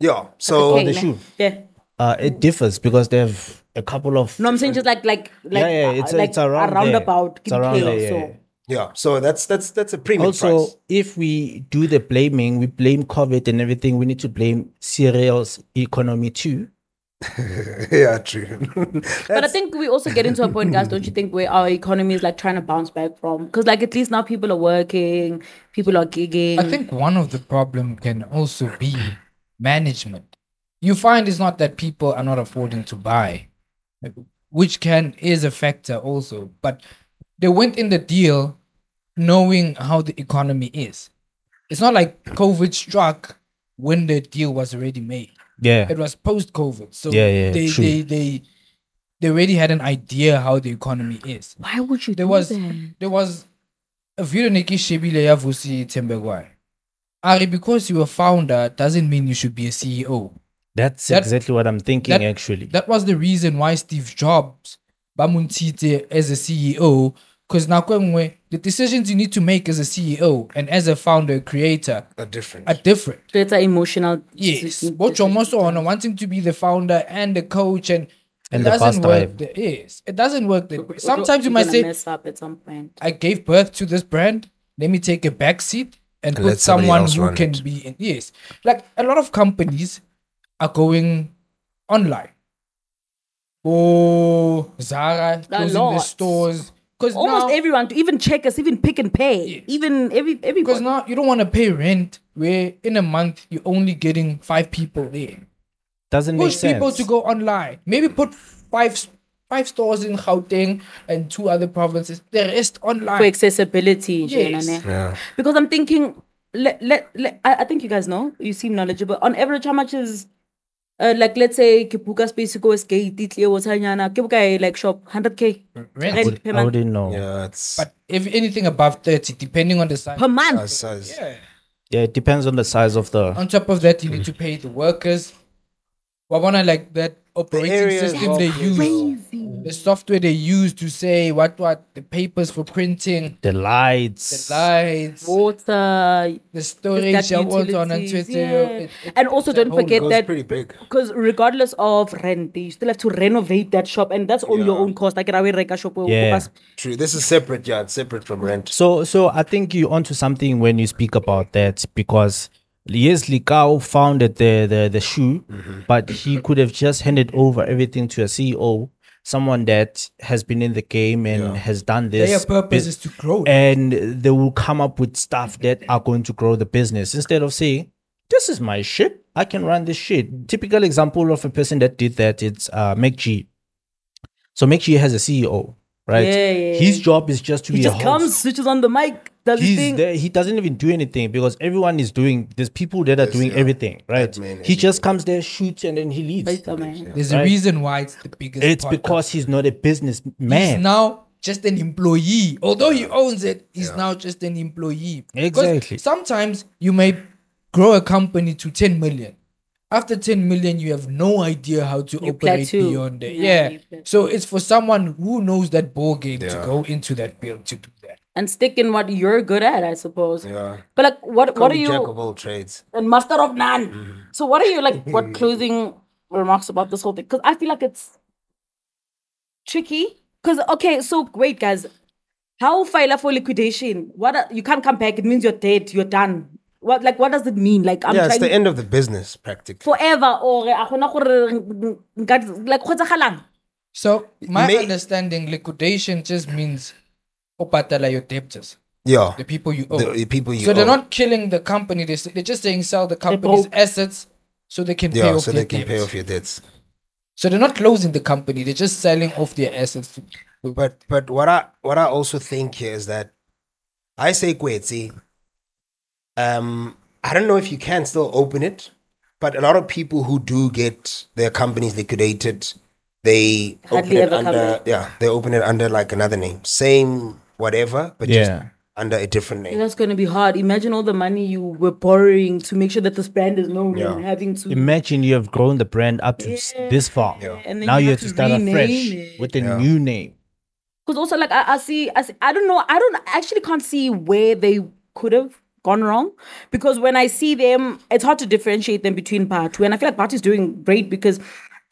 Yeah. So K, the shoe. Yeah. Uh, it differs because they have a couple of No, I'm saying just like like like yeah, yeah, uh, it's, like it's around a roundabout. It's around K, there, yeah, so. Yeah. yeah, so that's that's that's a premium Also, price. if we do the blaming, we blame COVID and everything. We need to blame cereals economy too. yeah, true. But I think we also get into a point, guys, don't you think, where our economy is like trying to bounce back from? Because like at least now people are working, people are gigging. I think one of the problem can also be management. You find it's not that people are not affording to buy, which can is a factor also. But they went in the deal knowing how the economy is. It's not like COVID struck when the deal was already made. Yeah. It was post COVID, so Yeah, yeah, they true. they they they already had an idea how the economy is. Why would you There do was that? there was a video Nikki Shebile ya Vusi Thembekwayo. Ari, because you're a founder doesn't mean you should be a CEO. That's That- exactly what I'm thinking. that- actually, That was the reason why Steve Jobs bamuntite as a CEO. Because now kwengwe, the decisions you need to make as a CEO and as a founder, creator Are different. are different. So it's an emotional. Yes. decision- What you're also on wanting to be the founder and the coach and And it the doesn't work. The, yes. It doesn't work. That way. Sometimes you might gonna say, mess up at some point. I gave birth to this brand. Let me take a back seat and, And put someone who can it. be in. Yes. Like a lot of companies are going online. Oh, Zara closing their lot. stores. Because Almost now, everyone, to even check us, even pick and pay, Yeah. even every every. because everybody. now you don't want to pay rent where in a month you're only getting five people there. doesn't make Push people to go online. Maybe put five five stores in Gauteng and two other provinces. The rest online. for accessibility. Yes. yeah. Because I'm thinking, let, let, let I, I think you guys know, you seem knowledgeable. On average, how much is, uh, like, let's say, Kipuka Space Go Skate, Titli, Watanyana, Kipuka, like, shop, 100k Rent. rent per I month. wouldn't know. Yeah, it's But if anything above 30, depending on the size. Per month. uh, size. Yeah. Yeah, it depends on the size of the. On top of that, you need to pay the workers. Wabona like that operating area as system they plays use, the software they use to say what what the papers for printing, The lights. the lights, Water, the storage, got you want on Twitter. yeah. it- it- and also don't forget that pretty big. because regardless of rent, you still have to renovate that shop, and that's all your own cost. Like, I reka shop. where- Yeah. True. This is separate. Yeah, it's separate from rent. So, so I think you're onto something when you speak about that because yes, Lekau founded the the, the shoe, mm-hmm. but he could have just handed over everything to a CEO, someone that has been in the game and has done this. Their purpose bus- is to grow. and they will come up with stuff that are going to grow the business instead of saying, "This is my shit. I can run this shit." Typical example of a person that did that. It's uh, MacG. So MacG has a CEO, right? Yeah, yeah, His job is just to He be just a host comes, switches on the mic, does his he's thing. there he doesn't even do anything because everyone is doing there's people that are doing yeah. everything right Admin, he just comes there shoots and then he leaves Later, man. There's a Right. reason why it's the biggest. it's podcast. because he's not a business he's man now just an employee. Although he owns it, he's now just an employee. Because Exactly. Sometimes you may grow a company to 10 million. After 10 million, you have no idea how to You operate plateau. beyond it. Yeah, Yeah. you plateau. So it's for someone who knows that ball game to Yeah. go into that field to do that. And stick in what you're good at, I suppose. Yeah. But like, what what What are Jack you of all trades. and master of none? Mm-hmm. So what are you like? What closing remarks about this whole thing? Because I feel like it's tricky. Because okay, so wait, guys, how file for liquidation? What are, you can't come back? It means you're dead. You're done. What like what does it mean? Like I'm yeah, it's trying the end of the business practically. forever or a kgona gore nka- like? So my May- understanding, liquidation just means opatala your debtors, yeah. the people you owe. The, the people you so they're not killing the company. They're, they're just saying sell the company's broke. assets so they can pay yeah, off so their they can pay off your debts. So they're not closing the company. They're just selling off their assets. But but what I what I also think here is that I say Kwetsi, um I don't know if you can still open it, but a lot of people who do get their companies liquidated, they open it under back. yeah, they open it under like another name. Same whatever, but Yeah. just under a different name. That's going to be hard. Imagine all the money you were borrowing to make sure that this brand is known Yeah. and having to. imagine you have grown the brand up to s this far And then now you you have have to to start afresh it. with a new name Because also, like, I, I see, I see, I don't know, I don't I actually can't see where they could have gone wrong. Because when I see them, it's hard to differentiate them between Bathu. And I feel like Bathu is doing great because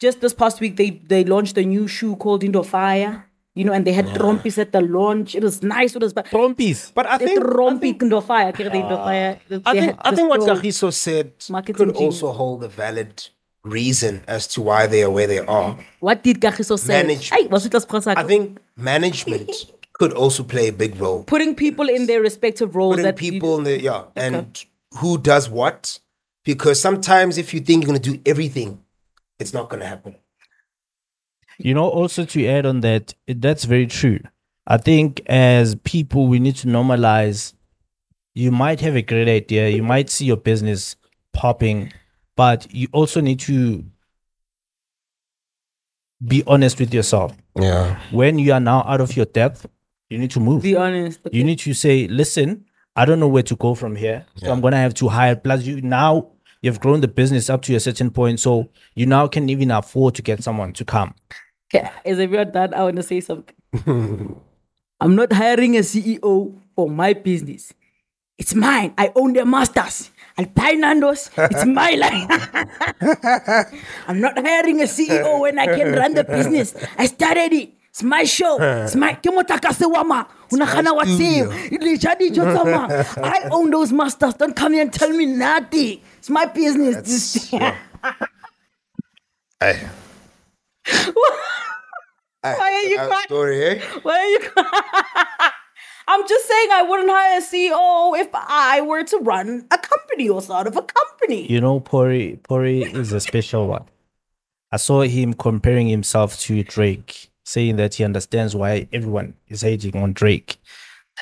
just this past week they they launched a new shoe called Indo Fire. You know, and they had Trompies at the launch. It was nice. It was but Trompies. But I the think I trompi think, Indo Fire. kere the Indo Fire. I think, I think ah. what store. Kagiso said Marketing could genius. also hold a valid reason as to why they are where they are. What did Kagiso say? Manage- Hey, was it das I think management could also play a big role. putting people in their respective roles putting that you- people in the yeah and who does what because sometimes if you think you're going to do everything it's not going to happen You know, also to add on that, that's very true. I think as people, we need to normalize. You might have a great idea, you might see your business popping, but you also need to be honest with yourself. Yeah. When you are now out of your depth, you need to move. Be honest. You need to say, listen, I don't know where to go from here. So I'm gonna have to hire. Plus, you now you've grown the business up to a certain point, so you now can even afford to get someone to come. Okay, As everyone done, I want to say something. I'm not hiring a CEO for my business. It's mine. I own the masters. I'll buy Nando's. It's my life. I'm not hiring a CEO when I can run the business. I started it. It's my show. It's my ke motaka se wa ma. O nagana wa tseo. Le dijo tsa ma. I own those masters. Don't come here and tell me nothing. It's my business. That's, Hey. Why are you crying? Story, eh? Why are you crying? I'm just saying I wouldn't hire a CEO if I were to run a company or start of a company. You know, Pori Pori is a special one. I saw him comparing himself to Drake, saying that he understands why everyone is hating on Drake,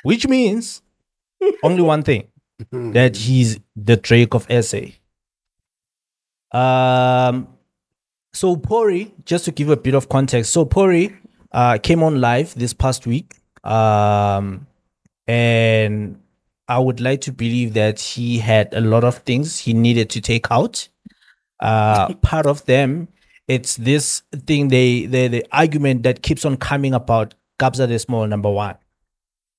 which means only one thing that he's the Drake of SA. Um, so Pori, just to give a bit of context, so Pori uh, came on live this past week, um, and I would like to believe that he had a lot of things he needed to take out. Uh, part of them, it's this thing they, they the argument that keeps on coming about Kabza De Small number one,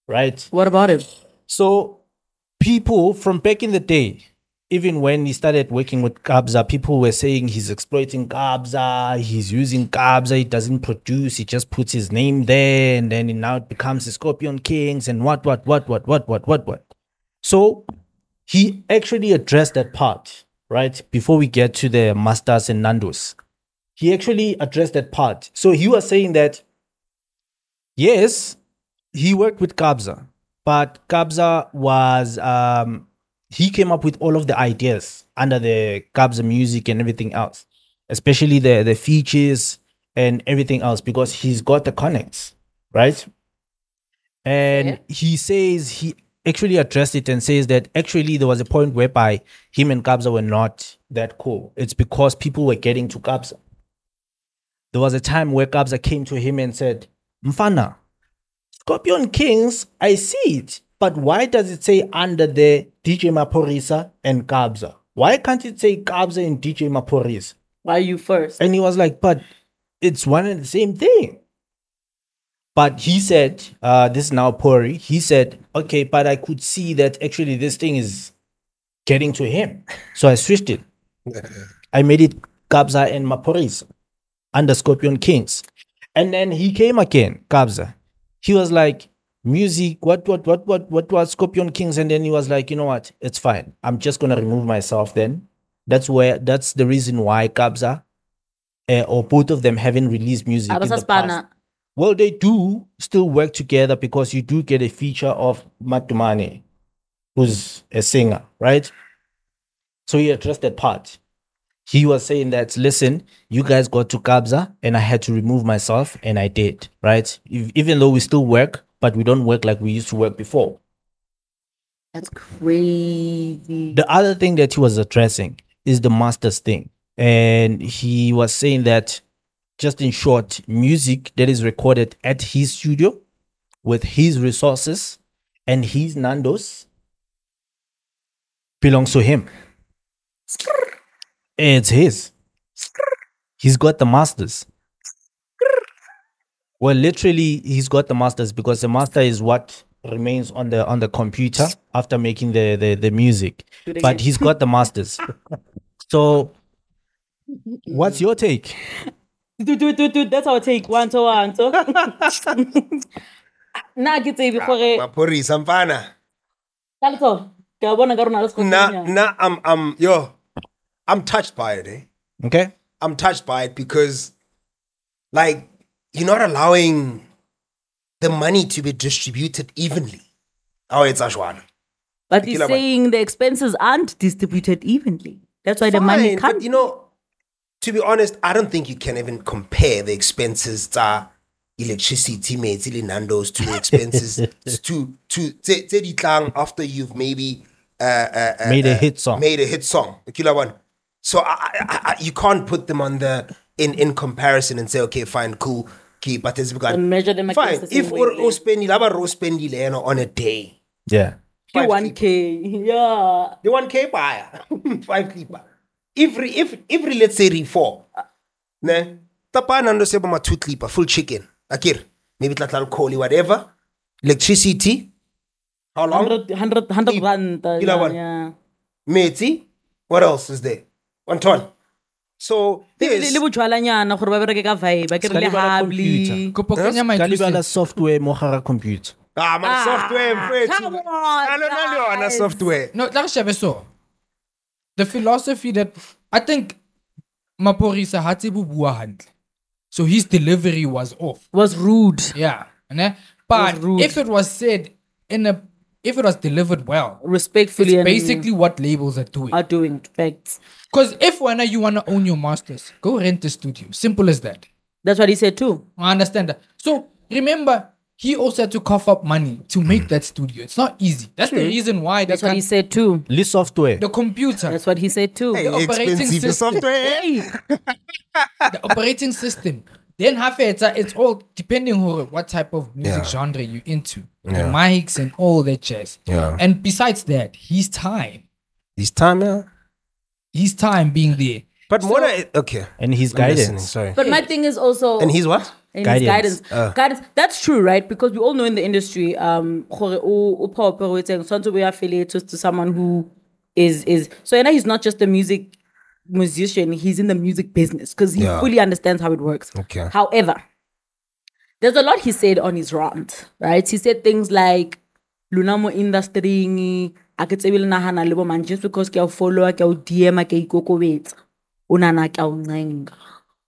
right? What about it? So people from back in the day, even when he started working with Kabza, people were saying he's exploiting Kabza, he's using Kabza, he doesn't produce, he just puts his name there, and then now it becomes the Scorpion Kings and what, what, what, what, what, what, what, what. So he actually addressed that part, right? Before we get to the Masters and Nandos. He actually addressed that part. So he was saying that yes, he worked with Kabza, but Kabza was um he came up with all of the ideas under the Kabza music and everything else, especially the the features and everything else because he's got the connects, right? And Yeah. he says he actually addressed it and says that actually there was a point whereby him and Kabza were not that cool. It's because people were getting to Kabza. There was a time where Kabza came to him and said, Mfana, Scorpion Kings, I see it, but why does it say under the DJ Maphorisa and Kabza? Why can't it say Kabza and DJ Maphorisa? Why you first? And he was like, but it's one and the same thing. But he said, uh, this is now Pori, he said, okay, but I could see that actually this thing is getting to him. So I switched it. I made it Kabza and Maporis under Scorpion Kings. And then he came again, Kabza. He was like, music, what, what, what, what, what was Scorpion Kings? And then he was like, you know what? It's fine. I'm just gonna remove myself then. That's where that's the reason why Kabza uh, or both of them haven't released music. in the past. Well, they do still work together because you do get a feature of Matumane, who's a singer, right? So he addressed that part. He was saying that, listen, you guys got to Kabza and I had to remove myself and I did, right? Ev- Even though we still work, but we don't work like we used to work before. That's crazy. The other thing that he was addressing is the masters thing. And he was saying that, just in short, music that is recorded at his studio with his resources and his Nandos belongs to him. It's his. He's got the masters. Well, literally, he's got the masters because the master is what remains on the on the computer after making the the, the music. But he's got the masters. So, what's your take? Do, do, do, do. That's our take. One to one to. Na ke tsebe gore Maphorisa mfana. ka letso ke a bona ka rona le sekolo Nah, nyana. nah, I'm, I'm, yo, I'm touched by it, eh? Okay. I'm touched by it because, like, you're not allowing the money to be distributed evenly. Oh, it's Ashwana. But he's Kila ba- saying the expenses aren't distributed evenly. That's why the money Fine, can't. but you know, to be honest, I don't think you can even compare the expenses to electricity, mates, Nando's to the expenses to to tse- tse di after you've maybe uh, uh, uh, Made a uh, hit song. Made a hit song. Kila one. So I, I, I, you can't put them on the in in comparison and say, okay, fine, cool, keep, but it's because And measure them fine. against the If same or way, or spending, laba ro spending you know, on a day, Yeah. Ke Five 1k yeah the one K buyer, five keeper. Every if every let's say re four, ne, tapana ndo seba ma two clipper, full chicken, akir, maybe tlatla coal whatever, electricity. How long? 100 100 100 Keep- rand uh, yeah, one. yeah. Metsi. What else is there? One ton. So le yes, le bojwalanyana gore ba bereke ka vibe ba kere le hably Kopo kenya Ka software mo gare ga computer. ah, my software. mfethu. come on, I don't know on a guys. software. No, like Shebe saw. The philosophy that I think Maphorisa Hatsibu bua handle. So his delivery was off. was rude Yeah. ne? But rude. if it was said in a if it was delivered well, respectfully it's and basically what labels are doing. are doing facts Because if when you want to own your masters, go rent a studio. Simple as that. that's what he said too I understand that. So remember, he also had to cough up money to make that studio. It's not easy. That's the reason why that's what he said too The software. the computer, that's what he said too Hey, operating expensive system. software. Hey, the operating system. Then half it's, it's all depending on what type of music Yeah. genre you into, the mics and all that jazz. Yeah. And besides that, his time, This time, yeah. His time being there. But more than okay. And his I'm listening, guidance. Sorry. but my thing is also and he's what? and his Guidance. guidance. guidance. That's true, right? Because we all know in the industry, um, gore o- o pha operating, tshwanetse we affiliated to someone who is is so you know he's not just a music musician, he's in the music business because he Yeah. fully understands how it works. Okay. However, there's a lot he said on his rant, right? He said things like "Lunamo industry a ke tsebe le nagana le bo man just because ke a o followa ke a o dm ke a ikokobetsa. O nana ke a o ncenga.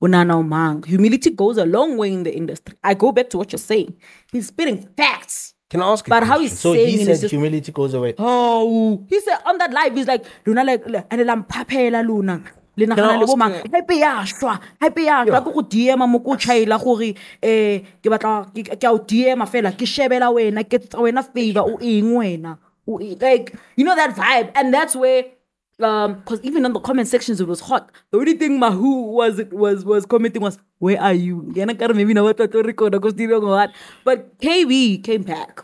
O nana o mang? Humility goes a long way in the industry. I go back to what you're saying. He's spitting facts. Can I ask but how he's So he said just humility goes away. Oh, he said on that live, he's like, Luna like, and la mphaphela luna. Le nagana le bo mang? hype ya shwa hype ya shwa. Ke go DM mo ko chaila gore eh ke batla ke a o DM fela ke shebela wena ke tsa wena favor o eng wena. Like you know that vibe? And that's where um because even in the comment sections it was hot. The only thing mahu was was was commenting was where are you? But KB came back.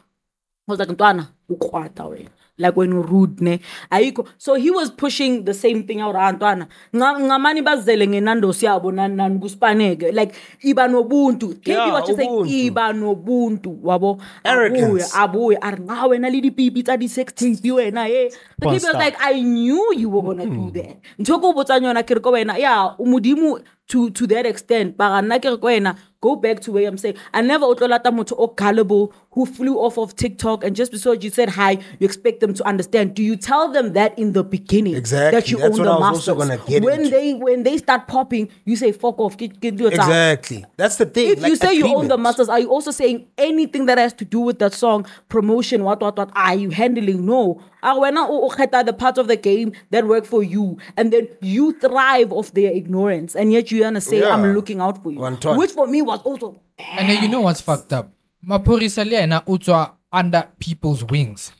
I was like, Ntwana, ukwata wena. Like when you rude ne. Ayikho. So he was pushing the same thing out Ntwana. Nga- Ngamani bazele ngenando siyabo nan nan kuspaneke. Like iba nobuntu. KD Yeah, just saying ubuntu. iba nobuntu wabo. Abuye abuye ari nga wena le dipipi tsa di sex tape wena eh. But he was like I knew you were going to Hmm. do that. Ntho ko botsang yona ke re ko wena yeah umodimo to to that extent but nna ke re ko wena go back to where I'm saying I never utlolata motho o gullible who flew off of TikTok and just because you said hi you expect them to understand do you tell them that in the beginning Exactly. that you That's own what the I was masters also gonna get when into. they when they start popping you say fuck off get, get your time Exactly. That's the thing. if you like say you own the masters, are you also saying anything that has to do with that song, promotion, what, what, what, are you handling? No. Ah, wena o- o kgetha the parts of the game that work for you, and then you thrive off their ignorance, and yet you're gonna say, Yeah. I'm looking out for you. Which for me was also And then you know what's fucked up? Maphorisa le yena o tswa under people's wings.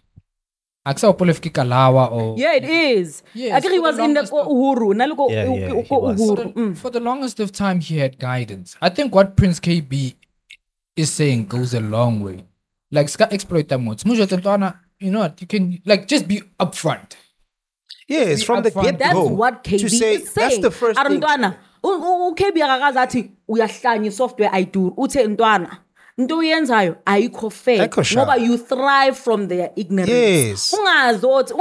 Aksa o polefiki kalawa or Yeah, it is. Yes, I think he was in the longest ko Uhuru. na le ko- Yeah, yeah, ko he was. for Uhuru. the, Mm. for the longest of time he had guidance. I think what Prince KB is saying goes a long way. Like ska exploit that much. You know what? You can like just be upfront. Yes, Be from the upfront. get That's what KB to say, is saying. That's the first Ari thing. mntwana, u- u- u-KB akakazi athi uyahlanya i-software ayiduri uthe ntwana into oyenzayo ayikho fair. Ngoba you thrive from their ignorance. Yes. ungazi othi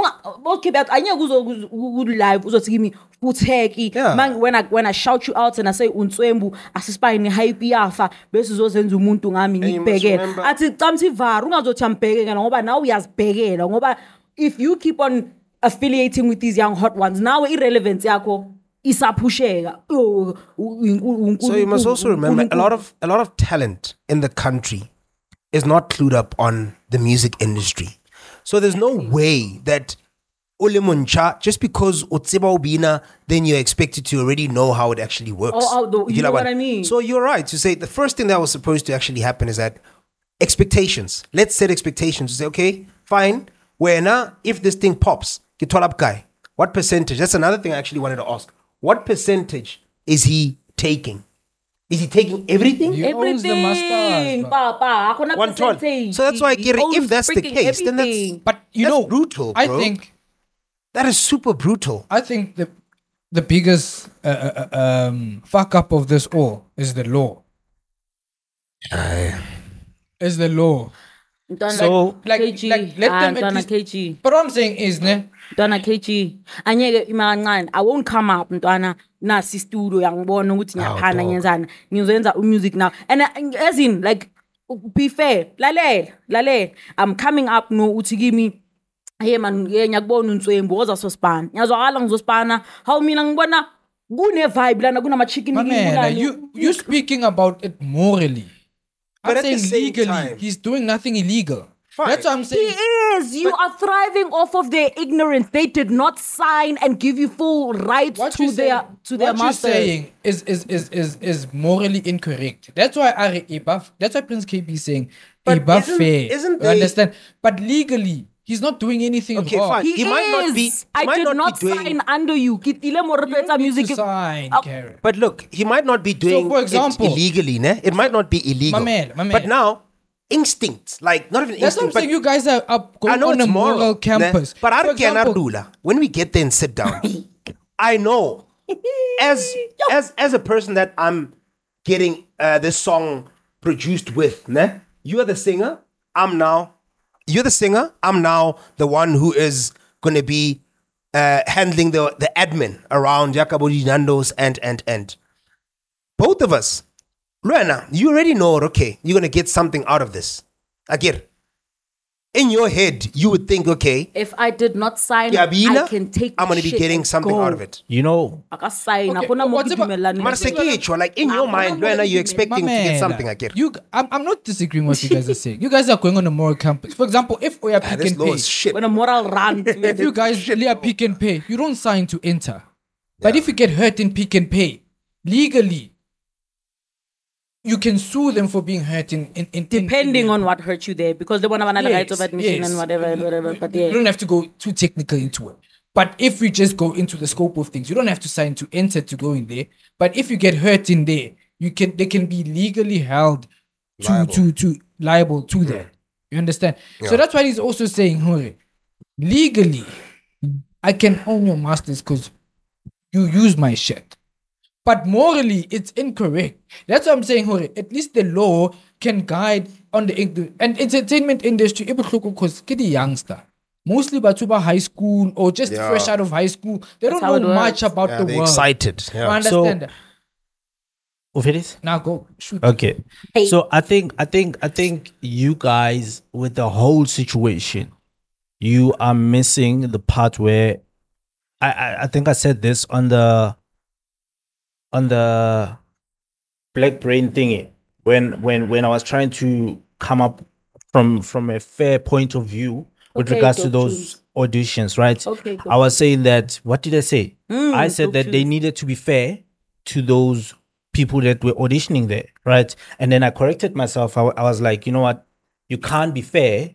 okb anyeke uzo ku-live uzothi kimi. Man, when I, when I shout you out and I say unswembu asisibayini hype yafa bese uzozenza umuntu ngami ngikubhekela. athi camthi vara ungazothi ambhekekela ngoba nawe uyazibhekela ngoba if you keep on affiliating with these young hot ones nawe irrelevance yakho isaphusheka So you must also remember a lot of a lot of talent in the country is not clued up on the music industry. So there's no way that Ulimuncha, just because Utsiba Ubina, then you're expected to already know how it actually works. Oh, oh, the- you know what what I mean? So you're right to say the first thing that was supposed to actually happen is that expectations. Let's set expectations. Say, okay, fine. Where now, if this thing pops, get up guy. What percentage? That's another thing I actually wanted to ask. What percentage is he taking? Is he taking everything? He owns the masters, Everything, bro. papa. Hakuna One ton. So that's why, He Kiri, if that's the freaking case, then that's- But you That's know, brutal, I think That is super brutal. I think the the biggest uh, uh, uh, um, fuck up of this all is the law. Is the law. Mntwana So- Like- KG. like, let Ah, them at least- KG. But what I'm saying is, ne, Mntwana KG. Anyeke imancane. I won't come up mntwana nasi studio yangibona ukuthi ngiyaphana ngenzani. Ngizoyenza music now. And uh, as in like be fair. Lalela, lalela. I'm coming up no uthi kimi hey man yeah ngiyakubona unswembu woza sosipana. Ngiyazwakala ngizosipana. How mina ngibona kune vibe lana kunama chicken my man, you you speaking about it morally. But I'm saying legally, time- he's doing nothing illegal. That's what I'm saying. He is. You are thriving off of their ignorance. They did not sign and give you full rights What to their saying, to their what master. you're saying is is is is is morally incorrect. That's why Ari Ibaf. That's why Prince KB is saying But Ibaf isn't- fair. isn't you understand? But legally, he's not doing anything Okay, wrong. fine. He, He might not is. be- he I might did not not, be doing- sign under you. Kitile mo re tlo etsa You need music. to sign, Oh, Karen. But look, he might not be doing for example- it illegally, ne? It might not be illegal. My man, my But now, instinct, like not even That's what I'm saying. You guys are, are I going know on it's a moral, moral, ne? campus. But I For can example- Ardula. When we get there and sit down, I know as as as a person that I'm getting uh, this song produced with, ne? You are the singer. I'm now. You're the singer. I'm now the one who is going to be uh, handling the the admin around Jakabodi Nando's and and and both of us. Luana, you already know. Okay, you're going to get something out of this. It. In your head, you would think, okay, If I did not sign, yeah, I Bina, can take. I'm going to be shit getting and something go. out of it. You know, I can sign. Okay, Hakuna mo what's about- kidumelani. Mara seketshwa, like in your mind, whatever you're you expecting to get man, something. I get. You, I'm, I'm not disagreeing what you guys are saying. You guys are going on a moral campus. For example, if we are Ah, pick this and law pay, is shit. When a moral run. if you guys really are pick and pay, you don't sign to enter. But if you get hurt in pick and pay, legally, you can sue them for being hurt in in, in Depending in, on what hurt you there, because they want to have Yes, rights of admission yes. and whatever, and whatever. But You don't have to go too technical into it. But if we just go into the scope of things, you don't have to sign to enter to go in there. But if you get hurt in there, you can they can be legally held to to to liable to that. You understand? So that's why he's also saying, Hore, legally, I can own your masters because you use my shit. But morally, it's incorrect. That's what I'm saying, Hore. At least the law can guide on the and entertainment industry. Because the youngster, mostly Batuba high school or just Yeah. fresh out of high school, they That's don't know much works. about Yeah, the they're world. excited. I Yeah. understand So- that. Oh, Ofelis? Now go shoot. Okay. Hey. So I think I think I think you guys with the whole situation, you are missing the part where I, I, I think I said this on the on the black brain thingy when when when I was trying to come up from from a fair point of view with Okay, regards to those auditions, right? Okay, I was saying that what did I say? Mm, I said that they needed to be fair to those people that were auditioning there, right? And then I corrected myself. I, I was like, you know what? You can't be fair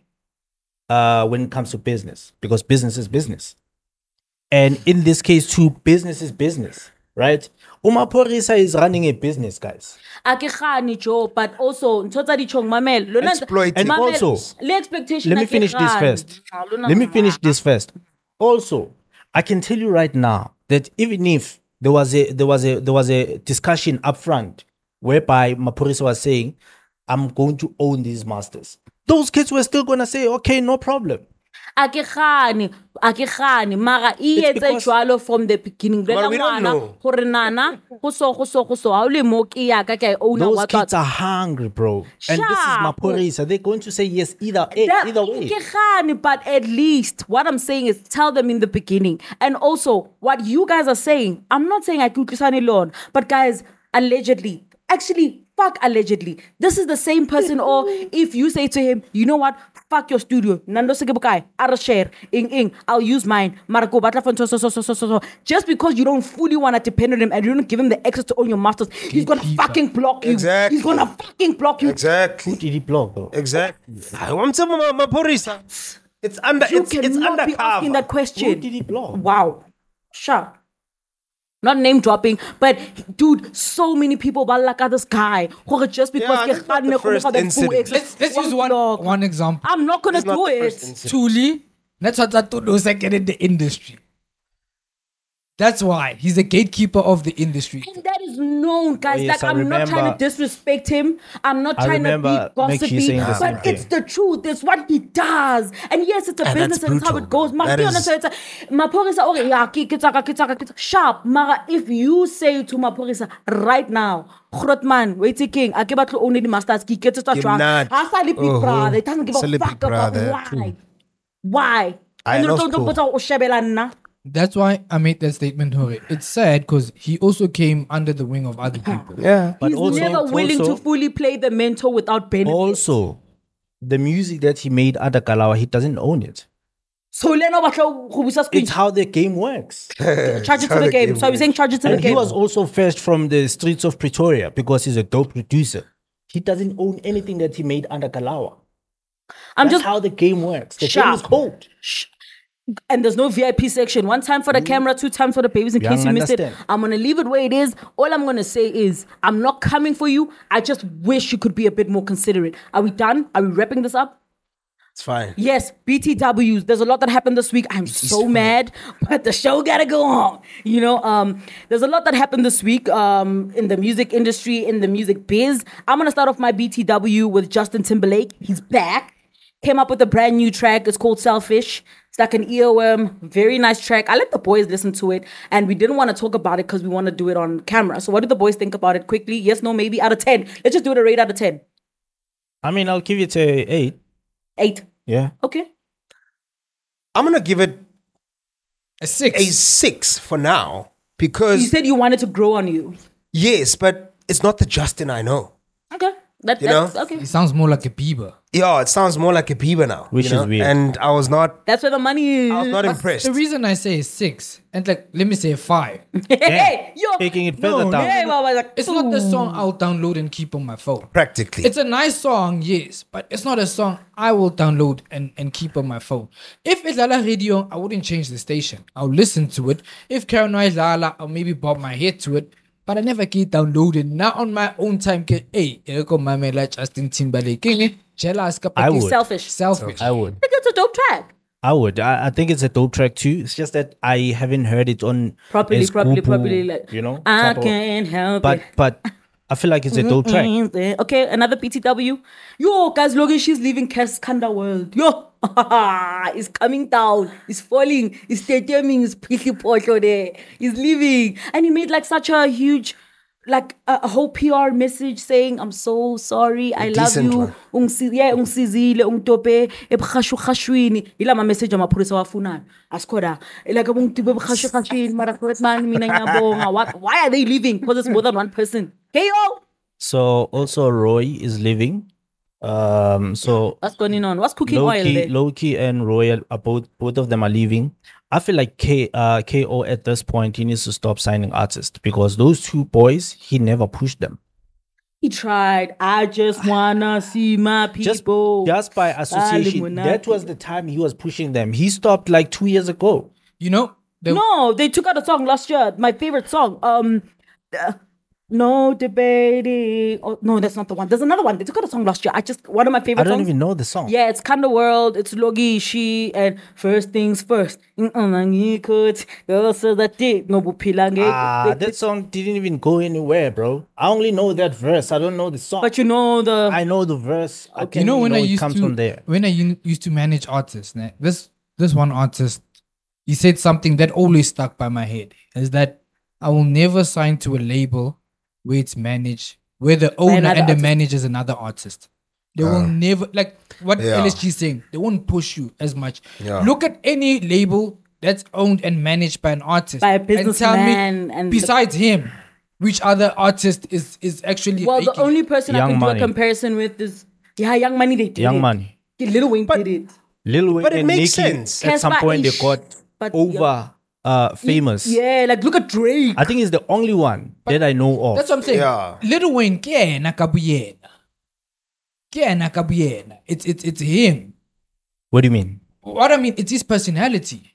uh, when it comes to business because business is business. And in this case, too, business is business, right? Umaporisa is running a business, guys. akegane joe but also ntho tsa ditšhong mamela lona ntse- Exploiting. And mamela, also, le expectation Let me finish this first. Let me finish this first. Also, I can tell you right now that even if there was a there was a there was a discussion up front whereby Maphorisa was saying, I'm going to own these masters. Those kids were still gonna say, okay, no problem. A ke gane a ke gane mara e It's etse because- jwalo from the beginning But Bolela we ngwana know. gore nana go so go so go so ha o le mo ke yaka ke a owner Those wa kids are hungry, bro. And this is Sharp. Maphorisa. They're going to say yes either eh, That- either way. ke gane, but at least what I'm saying is tell them in the beginning. And also, what you guys are saying, I'm not saying I could listen alone, but guys, allegedly, actually, fuck allegedly. This is the same person, or if you say to him, you know what, fuck your studio, Nando Segebukai, I'll share, ing ing, I'll use mine, Marco Batla so so so so so so so. Just because you don't fully want to depend on him and you don't give him the access to own your masters, he's gonna fucking block you. Exactly. He's gonna fucking block you. Exactly. Who did he block, though? Exactly. I want some of my Maphorisa. It's under. You it's it's cannot be asking that question. Who did he block? Wow. Sure. Not name dropping, but dude, so many people ba like this guy. Gore just because Yeah, ke that's not the kganne, first the incident. full access. Let's let's use one one example. I'm not gonna It's do the it. first incident. Tuli, that's what Tatulo second in the industry. That's why he's a gatekeeper of the industry. And that is known, guys. Oh, yes, like I I'm not trying to disrespect him. I'm not trying to be Mekhi gossipy, but it's thing. the truth. It's what he does. And yes, it's a And business that's and it's how it goes. man. That Mapiona is- said, Maphorisa, okay, yeah, ki- kitaka, kitaka, kitaka. sharp. Mara, if you say to Maphorisa right now, Grotman, wait a king, I give out only the masters, ki get to You're drunk. not. Hasa li big Uh-huh. brother. It doesn't give a a fuck about why. Why? I And you don't put out Oshebela na. That's why I made that statement, Hore. It's sad because he also came under the wing of other people. Yeah. But He's also, never willing also, to fully play the mentor without benefit. also, the music that he made under Kalawa, he doesn't own it. So Leno batla go busa screen. It's how the game works. Charge it to the the game. game So I was saying charge it to the And he game. was also first from the streets of Pretoria because he's a dope producer. He doesn't own anything that he made under Kalawa. I'm That's just how the game works. The game is cold. And there's no VIP section. One time for the camera, two times for the babies in case you missed it. I'm gonna leave it where it is. All I'm gonna say is I'm not coming for you. I just wish you could be a bit more considerate. Are we done? Are we wrapping this up? It's fine. Yes, BTWs. There's a lot that happened this week. I'm so mad, but the show gotta go on. You know, um, there's a lot that happened this week um, in the music industry, in the music biz. I'm gonna start off my BTW with Justin Timberlake. He's back. Came up with a brand new track. It's called Selfish. It's like an earworm. Very nice track. I let the boys listen to it, and we didn't want to talk about it because we want to do it on camera. So, what do the boys think about it quickly? Yes, no, maybe out of ten. Let's just do it a rate out of ten. I mean, I'll give it a eight. Eight. Yeah. Okay. I'm gonna give it A six. a six for now because You said you wanted to grow on you. yes, but it's not the Justin I know. Okay. That, You know? that's okay. He sounds more like a Bieber. Yeah, it sounds more like a Bieber now, Which you know? is weird. And I was not, That's where the money is. I was not But impressed. The reason I say six, and like, let me say five. hey, yo. Taking it further No, down. Hey, Baba, like, It's not the song I'll download and keep on my phone. Practically, It's a nice song, yes, but it's not a song I will download and, and keep on my phone. If it's Lala Radio, I wouldn't change the station. I'll listen to it. If Caroline Lala, I'll maybe bob my head to it. But I never get downloaded. Not on my own time. Ke, hey, here come my man like Justin Timberlake. Ke, Jealous. ka- I ke- would. Selfish. Selfish. I would. I think It's a dope track. I would. I, I think it's a dope track too. It's just that I haven't heard it on Properly, a properly, properly. Like, you know. I can't help but it. but but I feel like it's a dope track. Okay, another BTW. Yo, guys, Logan, she's leaving Kanda World. Yo, it's coming down. It's falling. It's pretty porto there. He's leaving. And he made like such a huge, like a, a whole PR message saying, I'm so sorry. I love you. one. Ungisi- yeah, ungisizile, ungitope ebukhashukashwini. Ila ma-message amapholisa wafunayo. Asikhoda. Like ungitope ebukhashukashwini. Mara man, mina ngiyabonga. Why- Why are they leaving? Because it's more than one person. KO. So also Roy is leaving. Um. So What's going on? What's cooking oil Loki, there? Loki and Royal are both both of them are leaving. I feel like K uh KO at this point he needs to stop signing artists because those two boys he never pushed them. He tried. I just wanna see my people. just by association. That was the time he was pushing them. He stopped like two years ago. You know, the, no, they took out a song last year. My favorite song. Um, uh, no debating. Oh, no, that's not the one. There's another one. They took out a song last year. I just one of my favorite I don't songs. even know the song. Yeah, it's kind of world. It's Logi, she, and first things first. Girl says that dick no buphila ngeke. Ah, that song didn't even go anywhere, bro. I only know that verse. I don't know the song. But you know the I know the verse. I you know when I used comes to from there. when I u- used to manage artists, né, this this one artist, he said something that always stuck by my head is that I will never sign to a label where it's managed where the owner another and the artist. manager is another artist. They will never like what Yeah. LSG is saying. They won't push you as much. Yeah. Look at any label that's owned and managed by an artist By a and tell me, businessman and the- besides him, which other artist is is actually well, the making- only person I Young can do Money. a comparison with is yeah, Young Money. They did Young it. Money. Lil Wayne did it. Lil Wayne But it and makes Nicki, sense. At some Cassper point, they ish, got but over uh, famous. Yeah, like look at Drake. I think he's the only one that I know of. That's what I'm saying. Yeah. Lil Wayne, kena kabuyena. Kena kabuyena. It's it's it's him. what do you mean? What I mean, it's his personality.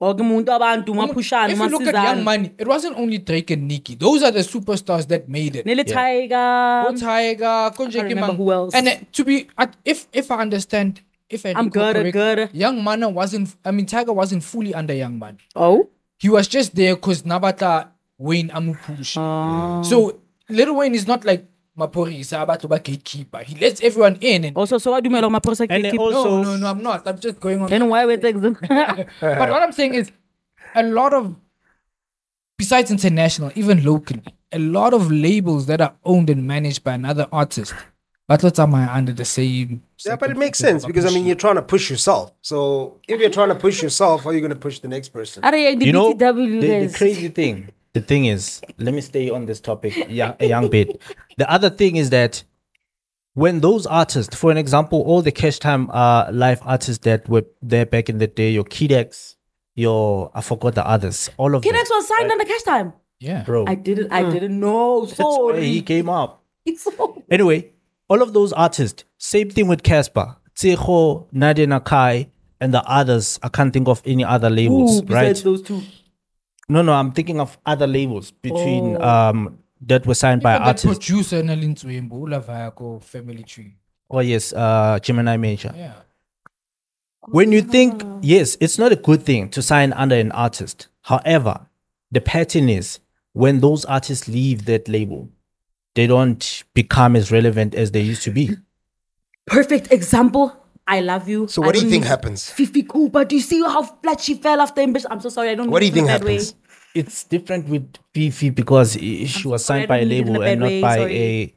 Or ke muntu abantu maphushana If you look at Young. Money, it wasn't only Drake and Nicki. Those are the superstars that made it. Nele Tyga. Oh, Tyga, Konje Um, remember who else. And uh, to be, at- if if I understand, if I I'm recall good, correct, good. Young Money wasn't. I mean, Tyga wasn't fully under Young Money. Oh. He was just there because Nabata Wayne Amupush. Ah. So Lil Wayne is not like Maphorisa about to be gatekeeper. He lets everyone in. And Also, so I do my maposa And then also- no, no, no, I'm not. I'm just going on. Then why we take them? but what I'm saying is, a lot of, besides international, even locally, a lot of labels that are owned and managed by another artist, but let's am under the same. Yeah, but it makes sense because I mean you're trying to push yourself. So if you're trying to push yourself, how are you going to push the next person? Are you the know the, the crazy thing the thing is let me stay on this topic young, a young bit the other thing is that when those artists for an example all the Cashtime uh live artists that were there back in the day your kidex your i forgot the others all of them Kid X was signed under Cashtime. Yeah. bro I didn't. I didn't know. that's where he came up It's so. Anyway, all of those artists, same thing with Cassper, Tshego, Nadia Nakai, and the others. I can't think of any other labels, Ooh, besides right? those two. No, no, I'm thinking of other labels between um that were signed by Even that artists. producer Nalin Tswembu, Ulavayako Family Tree. Oh yes, uh Gemini Major. Yeah. When you think yes, it's not a good thing to sign under an artist. However, the pattern is when those artists leave that label, they don't become as relevant as they used to be. Perfect example. I love you. So what do you think need- happens? Fifi Cooper. Do you see how flat she fell after him? I'm so sorry. I don't. Know. What do you mean think it in a bad happens? Way. it's different with Fifi because i- she was signed I by a don't mean it in label a and not way, by sorry. a.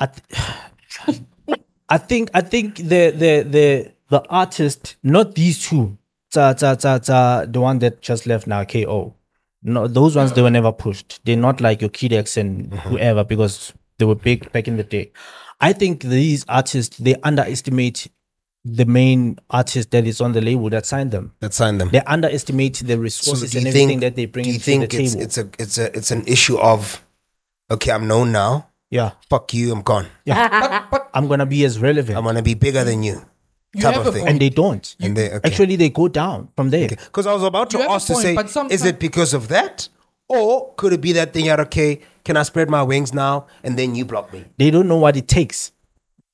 I, th- I think I think the the the the artist, not these two, ta, ta, ta, ta, the one that just left now, KO. No, those ones they were never pushed. They're not like your Kid X and mm-hmm. whoever because they were big back in the day. I think these artists they underestimate the main artist that is on the label that signed them. That signed them. They underestimate the resources do and everything think that they bring Do you think the it's table. it's a it's a it's an issue of okay, I'm known now. yeah, Fuck you, I'm gone. But I'm gonna be as relevant, I'm gonna be bigger than you. You type have of a thing. and they don't. And they okay. Actually, they go down from there. Because I was about to You have a ask to point, say, but is sometime- it because of that? Or could it be that thing out, okay, can I spread my wings now and then you block me? They don't know what it takes.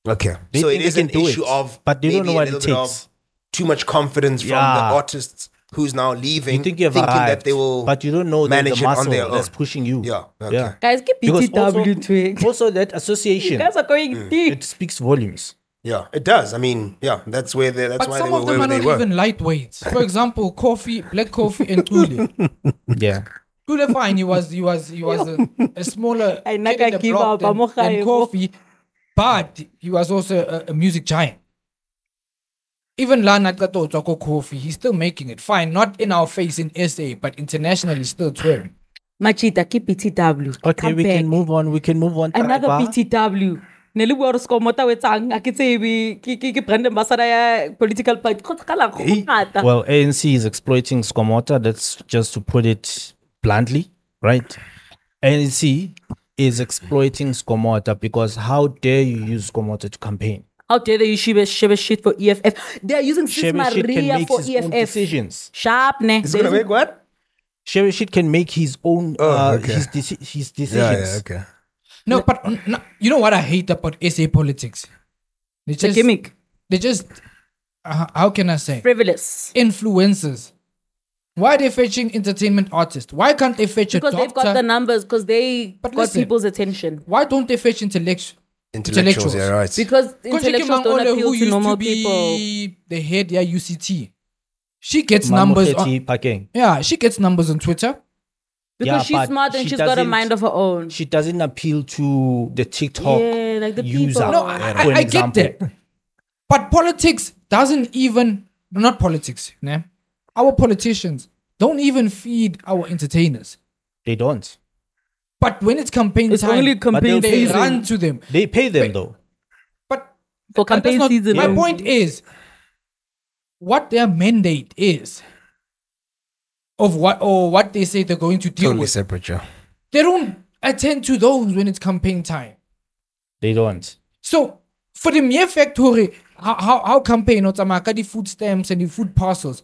Okay. They so think it they is can an do issue it, of but they don't maybe know a what it little bit of takes. Too much confidence from Yeah. the artists who's now leaving, You think you've thinking arrived, that they will but you don't know the, manage the it muscle on their own. that's pushing you. Yeah, okay. Guys, keep Because BTW also, to it. also that You association, guys are going Mm. deep. it speaks volumes. Yeah, it does. I mean, yeah, that's where they, that's but why some they were of them where are they not were. even lightweights. For example, coffee, black coffee, and Tule. Yeah. Tule fine, he was he was he was a, a smaller I kid in the give block up, than, I'm than coffee, but he was also a, a music giant. Even Lana tota Kato Coffee, he's still making it. Fine, not in our face in SA, but internationally still touring. Machita, keep BTW. Okay, Come we back. can move on. We can move on. Another Taiba. BTW. Nele bua re skomota wetsang a ke tsebe ke ke ke brand ambassador ya political party go tsakala go ngata Well, ANC is exploiting Skomota. That's just to put it bluntly, right? ANC is exploiting Skomota because how dare you use Skomota to campaign? how dare they use shiba shiba shit for EFF they are using Sis Shebe Shit can Maria make for his own EFF decisions. sharp ne It's They're gonna make what? Sherry Shit can make his own Oh, uh, okay. his, deci- his decisions. Yeah, yeah, okay. No, but n- n- you know what I hate about SA politics? They it's a just, gimmick They just, uh, how can I say? frivolous Influencers. Why are they fetching entertainment artists? Why can't they fetch because a they've got the numbers because they But got listen. people's attention Why don't they fetch intellect- Intellectuals, yeah, right. because Konje intellectuals Kimang don't Ole, appeal who to used normal to people be the head yeah UCT. She gets numbers. On, Mamokgethi yeah, she gets numbers on Twitter. Because Yeah, she's smart and she she's got a mind of her own She doesn't appeal to the TikTok yeah like the user. people No, I, I, I get example. that. But politics doesn't even not politics, né? Our politicians don't even feed our entertainers. They don't. But when it's campaign it's time, only campaign they season run to them. They pay them though. But for campaign not- season My yeah. point is what their mandate is of what or what they say they're going to deal Totally with. separate, yeah. They don't attend to those when it's campaign time. They don't. So for the mere fact hore, how how, how campaign o tsamaya ka di food stamps and the food parcels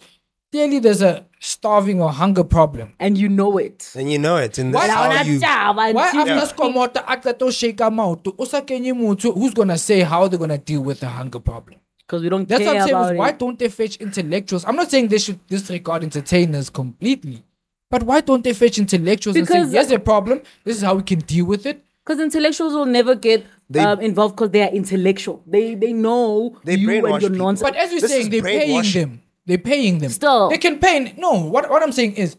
clearly there's a starving or hunger problem. and you know it. And you know it. And Why that's are how Not you. job Why until- after Skomota Akato shake out to Osakenye Mutu, who's gonna say how they're gonna deal with the hunger problem? Because we don't That's care what I'm saying. about Is why don't they fetch intellectuals? I'm not saying they should disregard entertainers completely, but why don't they fetch intellectuals and Because- say, "Here's a problem. This is how we can deal with it." Because intellectuals will never get They- um, involved because they are intellectual. They they know They you and your people. nonsense. But as you're This saying, they're paying them. They're paying them. Still. they can pay. No, what what I'm saying is,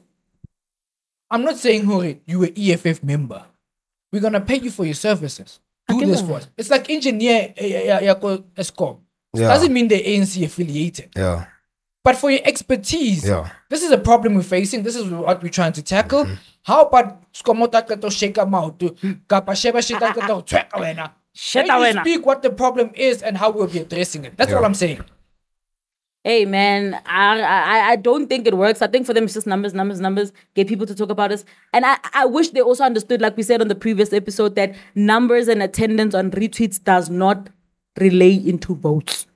I'm not saying, Hore, you an EFF member. We're gonna pay you for your services. Do this for us. It's like engineer eh, eh, eh, yako Eskom. Yeah. Doesn't mean they're ANC affiliated. Yeah. But for your expertise, Yeah. this is a problem we're facing. This is what we're trying to tackle. Mm-hmm. How about skomota ka to shake them out to kapa sheba shita ka to tweka wena. Sheta Then you wena. speak what the problem is and how we'll be addressing it. That's all I'm saying. Hey man, I, I I don't think it works. I think for them it's just numbers, numbers, numbers. Get people to talk about us, and I I wish they also understood, like we said on the previous episode, that numbers and attendance on retweets does not relay into votes.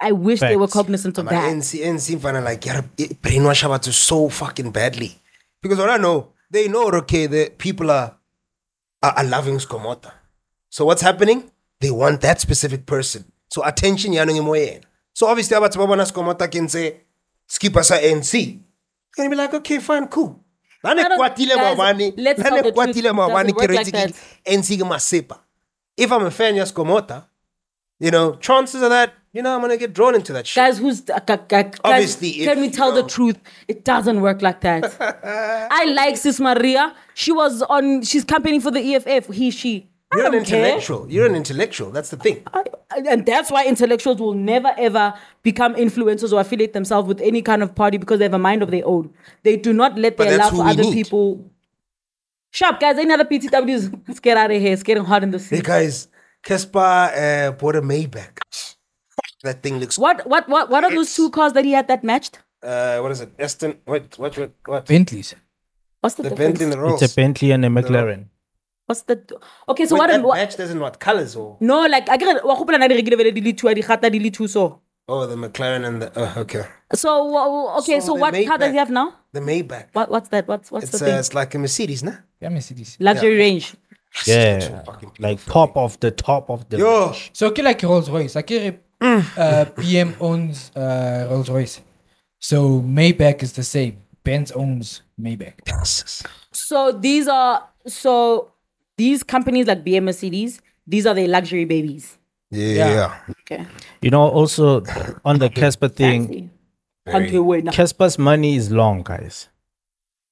I wish they were cognizant of But that. NC, NC fana like, yeah, brainwash about to so fucking badly. Because what I know, they know, okay, the people are, are, are loving Skomota. So what's happening? They want that specific person. So attention, yana ngemoyeni. So obviously, about Babana Skomota can say, skip us a NC. You're gonna be like, okay, fine, cool. Nane don't- kwatile guys, let's tell nane the truth. kwatile maobane Doesn't ke work like retse ke that. NC ke masepa. If I'm a fan of Skomota, you know, chances are that, you know, I'm gonna get drawn into that shit. Guys, who's uh, gu- guys, Obviously, Can if, we tell the truth? It doesn't work like that. I like Sis Maria. She was on. She's campaigning for the EFF. He, she. I You're an don't care. intellectual. You're an intellectual. That's the thing. I- and that's why intellectuals will never ever become influencers or affiliate themselves with any kind of party because they have a mind of their own. They do not let their love for other need. people. Sharp guys, any other BTWs? Let's get out of here. It's getting hot in the Hey sea. guys, Cassper uh, bought a Maybach. That thing looks. What what what what are those two cars that he had that matched? Uh, what is it? Aston. What? What? What? what? Bentleys. What's the, The difference? Bentley and the Rolls. It's a Bentley and a McLaren. What's the okay? So Wait, what? that what match doesn't what colors or? no, like I get wa gopola na di rekile vele di le two, a di gata di le two so. Oh, the McLaren and the. Oh, okay. So okay, So so, the what car does he have now? The Maybach. What what's that? What's what's It's the uh, thing? it's like a Mercedes, nah? Yeah, Mercedes. Luxury range. Yeah, like top of the top of the. Yo, range. So, okay, like Rolls Royce. Like, uh, PM owns uh, Rolls Royce. So, Maybach is the same. Benz owns Maybach. So these are so these companies like BM Mercedes, these are their luxury babies. yeah. yeah. Okay. You know, also on the Cassper thing, Fancy. Can't wait now. Cassper's money is long, guys.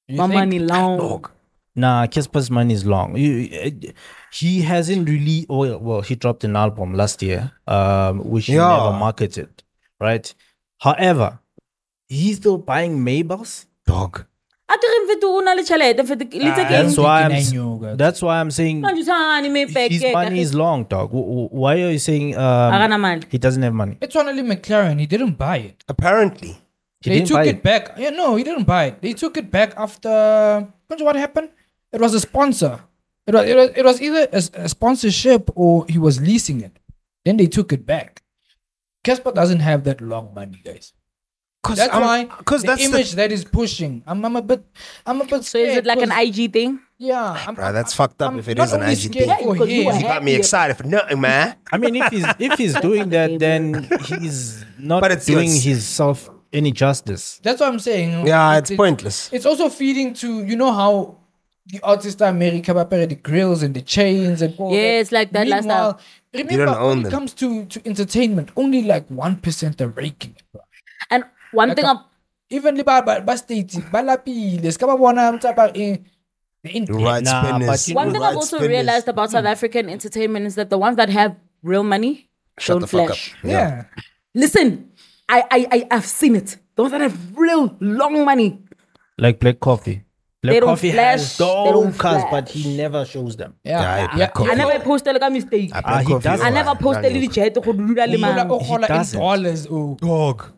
You My think? money long. Nah, Cassper's money is long. You- uh, He hasn't really. Oh, well, he dropped an album last year, um, which he never marketed, right? However, he's still buying Maybachs. Dog. A te re mfetho o na le tjhelete, mfetho- That's why I'm. I s- know, guys. That's why I'm saying Manje uthani me back his money is long, dog. W- w- Why are you saying um, he doesn't have money? It's only McLaren. He didn't buy it. Apparently. He they didn't took buy it, back. Yeah, no, he didn't buy it. They took it back after. Remember what happened? It was a sponsor. It was, it was, it was either a, a sponsorship or he was leasing it. Then they took it back. Cassper doesn't have that long money, guys. Cause That's I'm- why Cause the that's image the. that is pushing. I'm, I'm a bit. I'm a bit. So is it like an IG thing? Yeah, I'm, Bruh, that's fucked up I'm if it isn't an IG thing. for Because you him. You got me excited for nothing, man. I mean, if he's if he's doing that, then he's not But it's- doing it's- himself any justice. That's what I'm saying. Yeah, It- it's pointless. It's also feeding to you know how the artist America prepare the grills and the chains and all Yeah, that. it's like that lifestyle. Remember, don't own when it them. comes to to entertainment, only like one percent are raking it. Bro. And one thing uh, I'm Even the ba ba ba state ba lapile ska ba bona mtsapa in eh, the in Right Nah, spinners. but you one know- thing right I've also spinners. realized about South hmm. African entertainment is that the ones that have real money Shut don't the fuck flash. up. yeah. Listen, I, I I I've seen it. The ones that have real long money. Like Black Coffee. Black They don't Coffee flash, has they don't dope cars, but he never shows them. Yeah, Yeah, yeah, Black Coffee. I never posted like a mistake. I Ah, he does- I never posted Yeah, le ditšhelete go dula le Ola mang. o gola in doesn't. dollars oh Dog.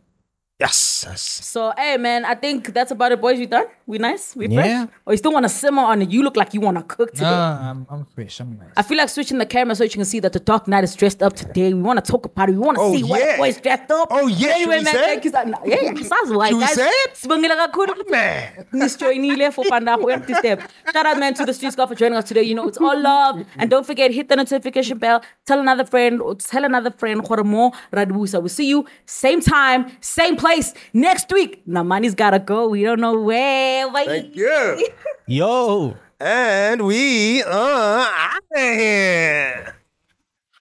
Yes. yes. So, hey, man, I think that's about it, boys. We done? We nice? We fresh? Yeah. Or you still want to simmer on it? You look like you want to cook today. Nah, I'm, I'm fresh. I'm nice. I feel like switching the camera so you can see that the Dark Knight is dressed up today. We want to talk about it. We want to Oh, see what yeah. the boys dressed up. Oh, yeah. Anyway, Should we man, say thank you. So, yeah, yeah, sazi why, Should we say it? Sibongile kakhulu. Oh, man. Nisijoinile for Panda for empty step. Shout out, man, to the Street Squad for joining us today. You know, it's all love. And don't forget, hit the notification bell. Tell another friend or tell another friend. gore mo. We'll see you same time, same place next week. Now, money's gotta go. We don't know where. Bye. Thank you. Yo. And we uh, are out of here.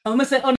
I'm gonna say on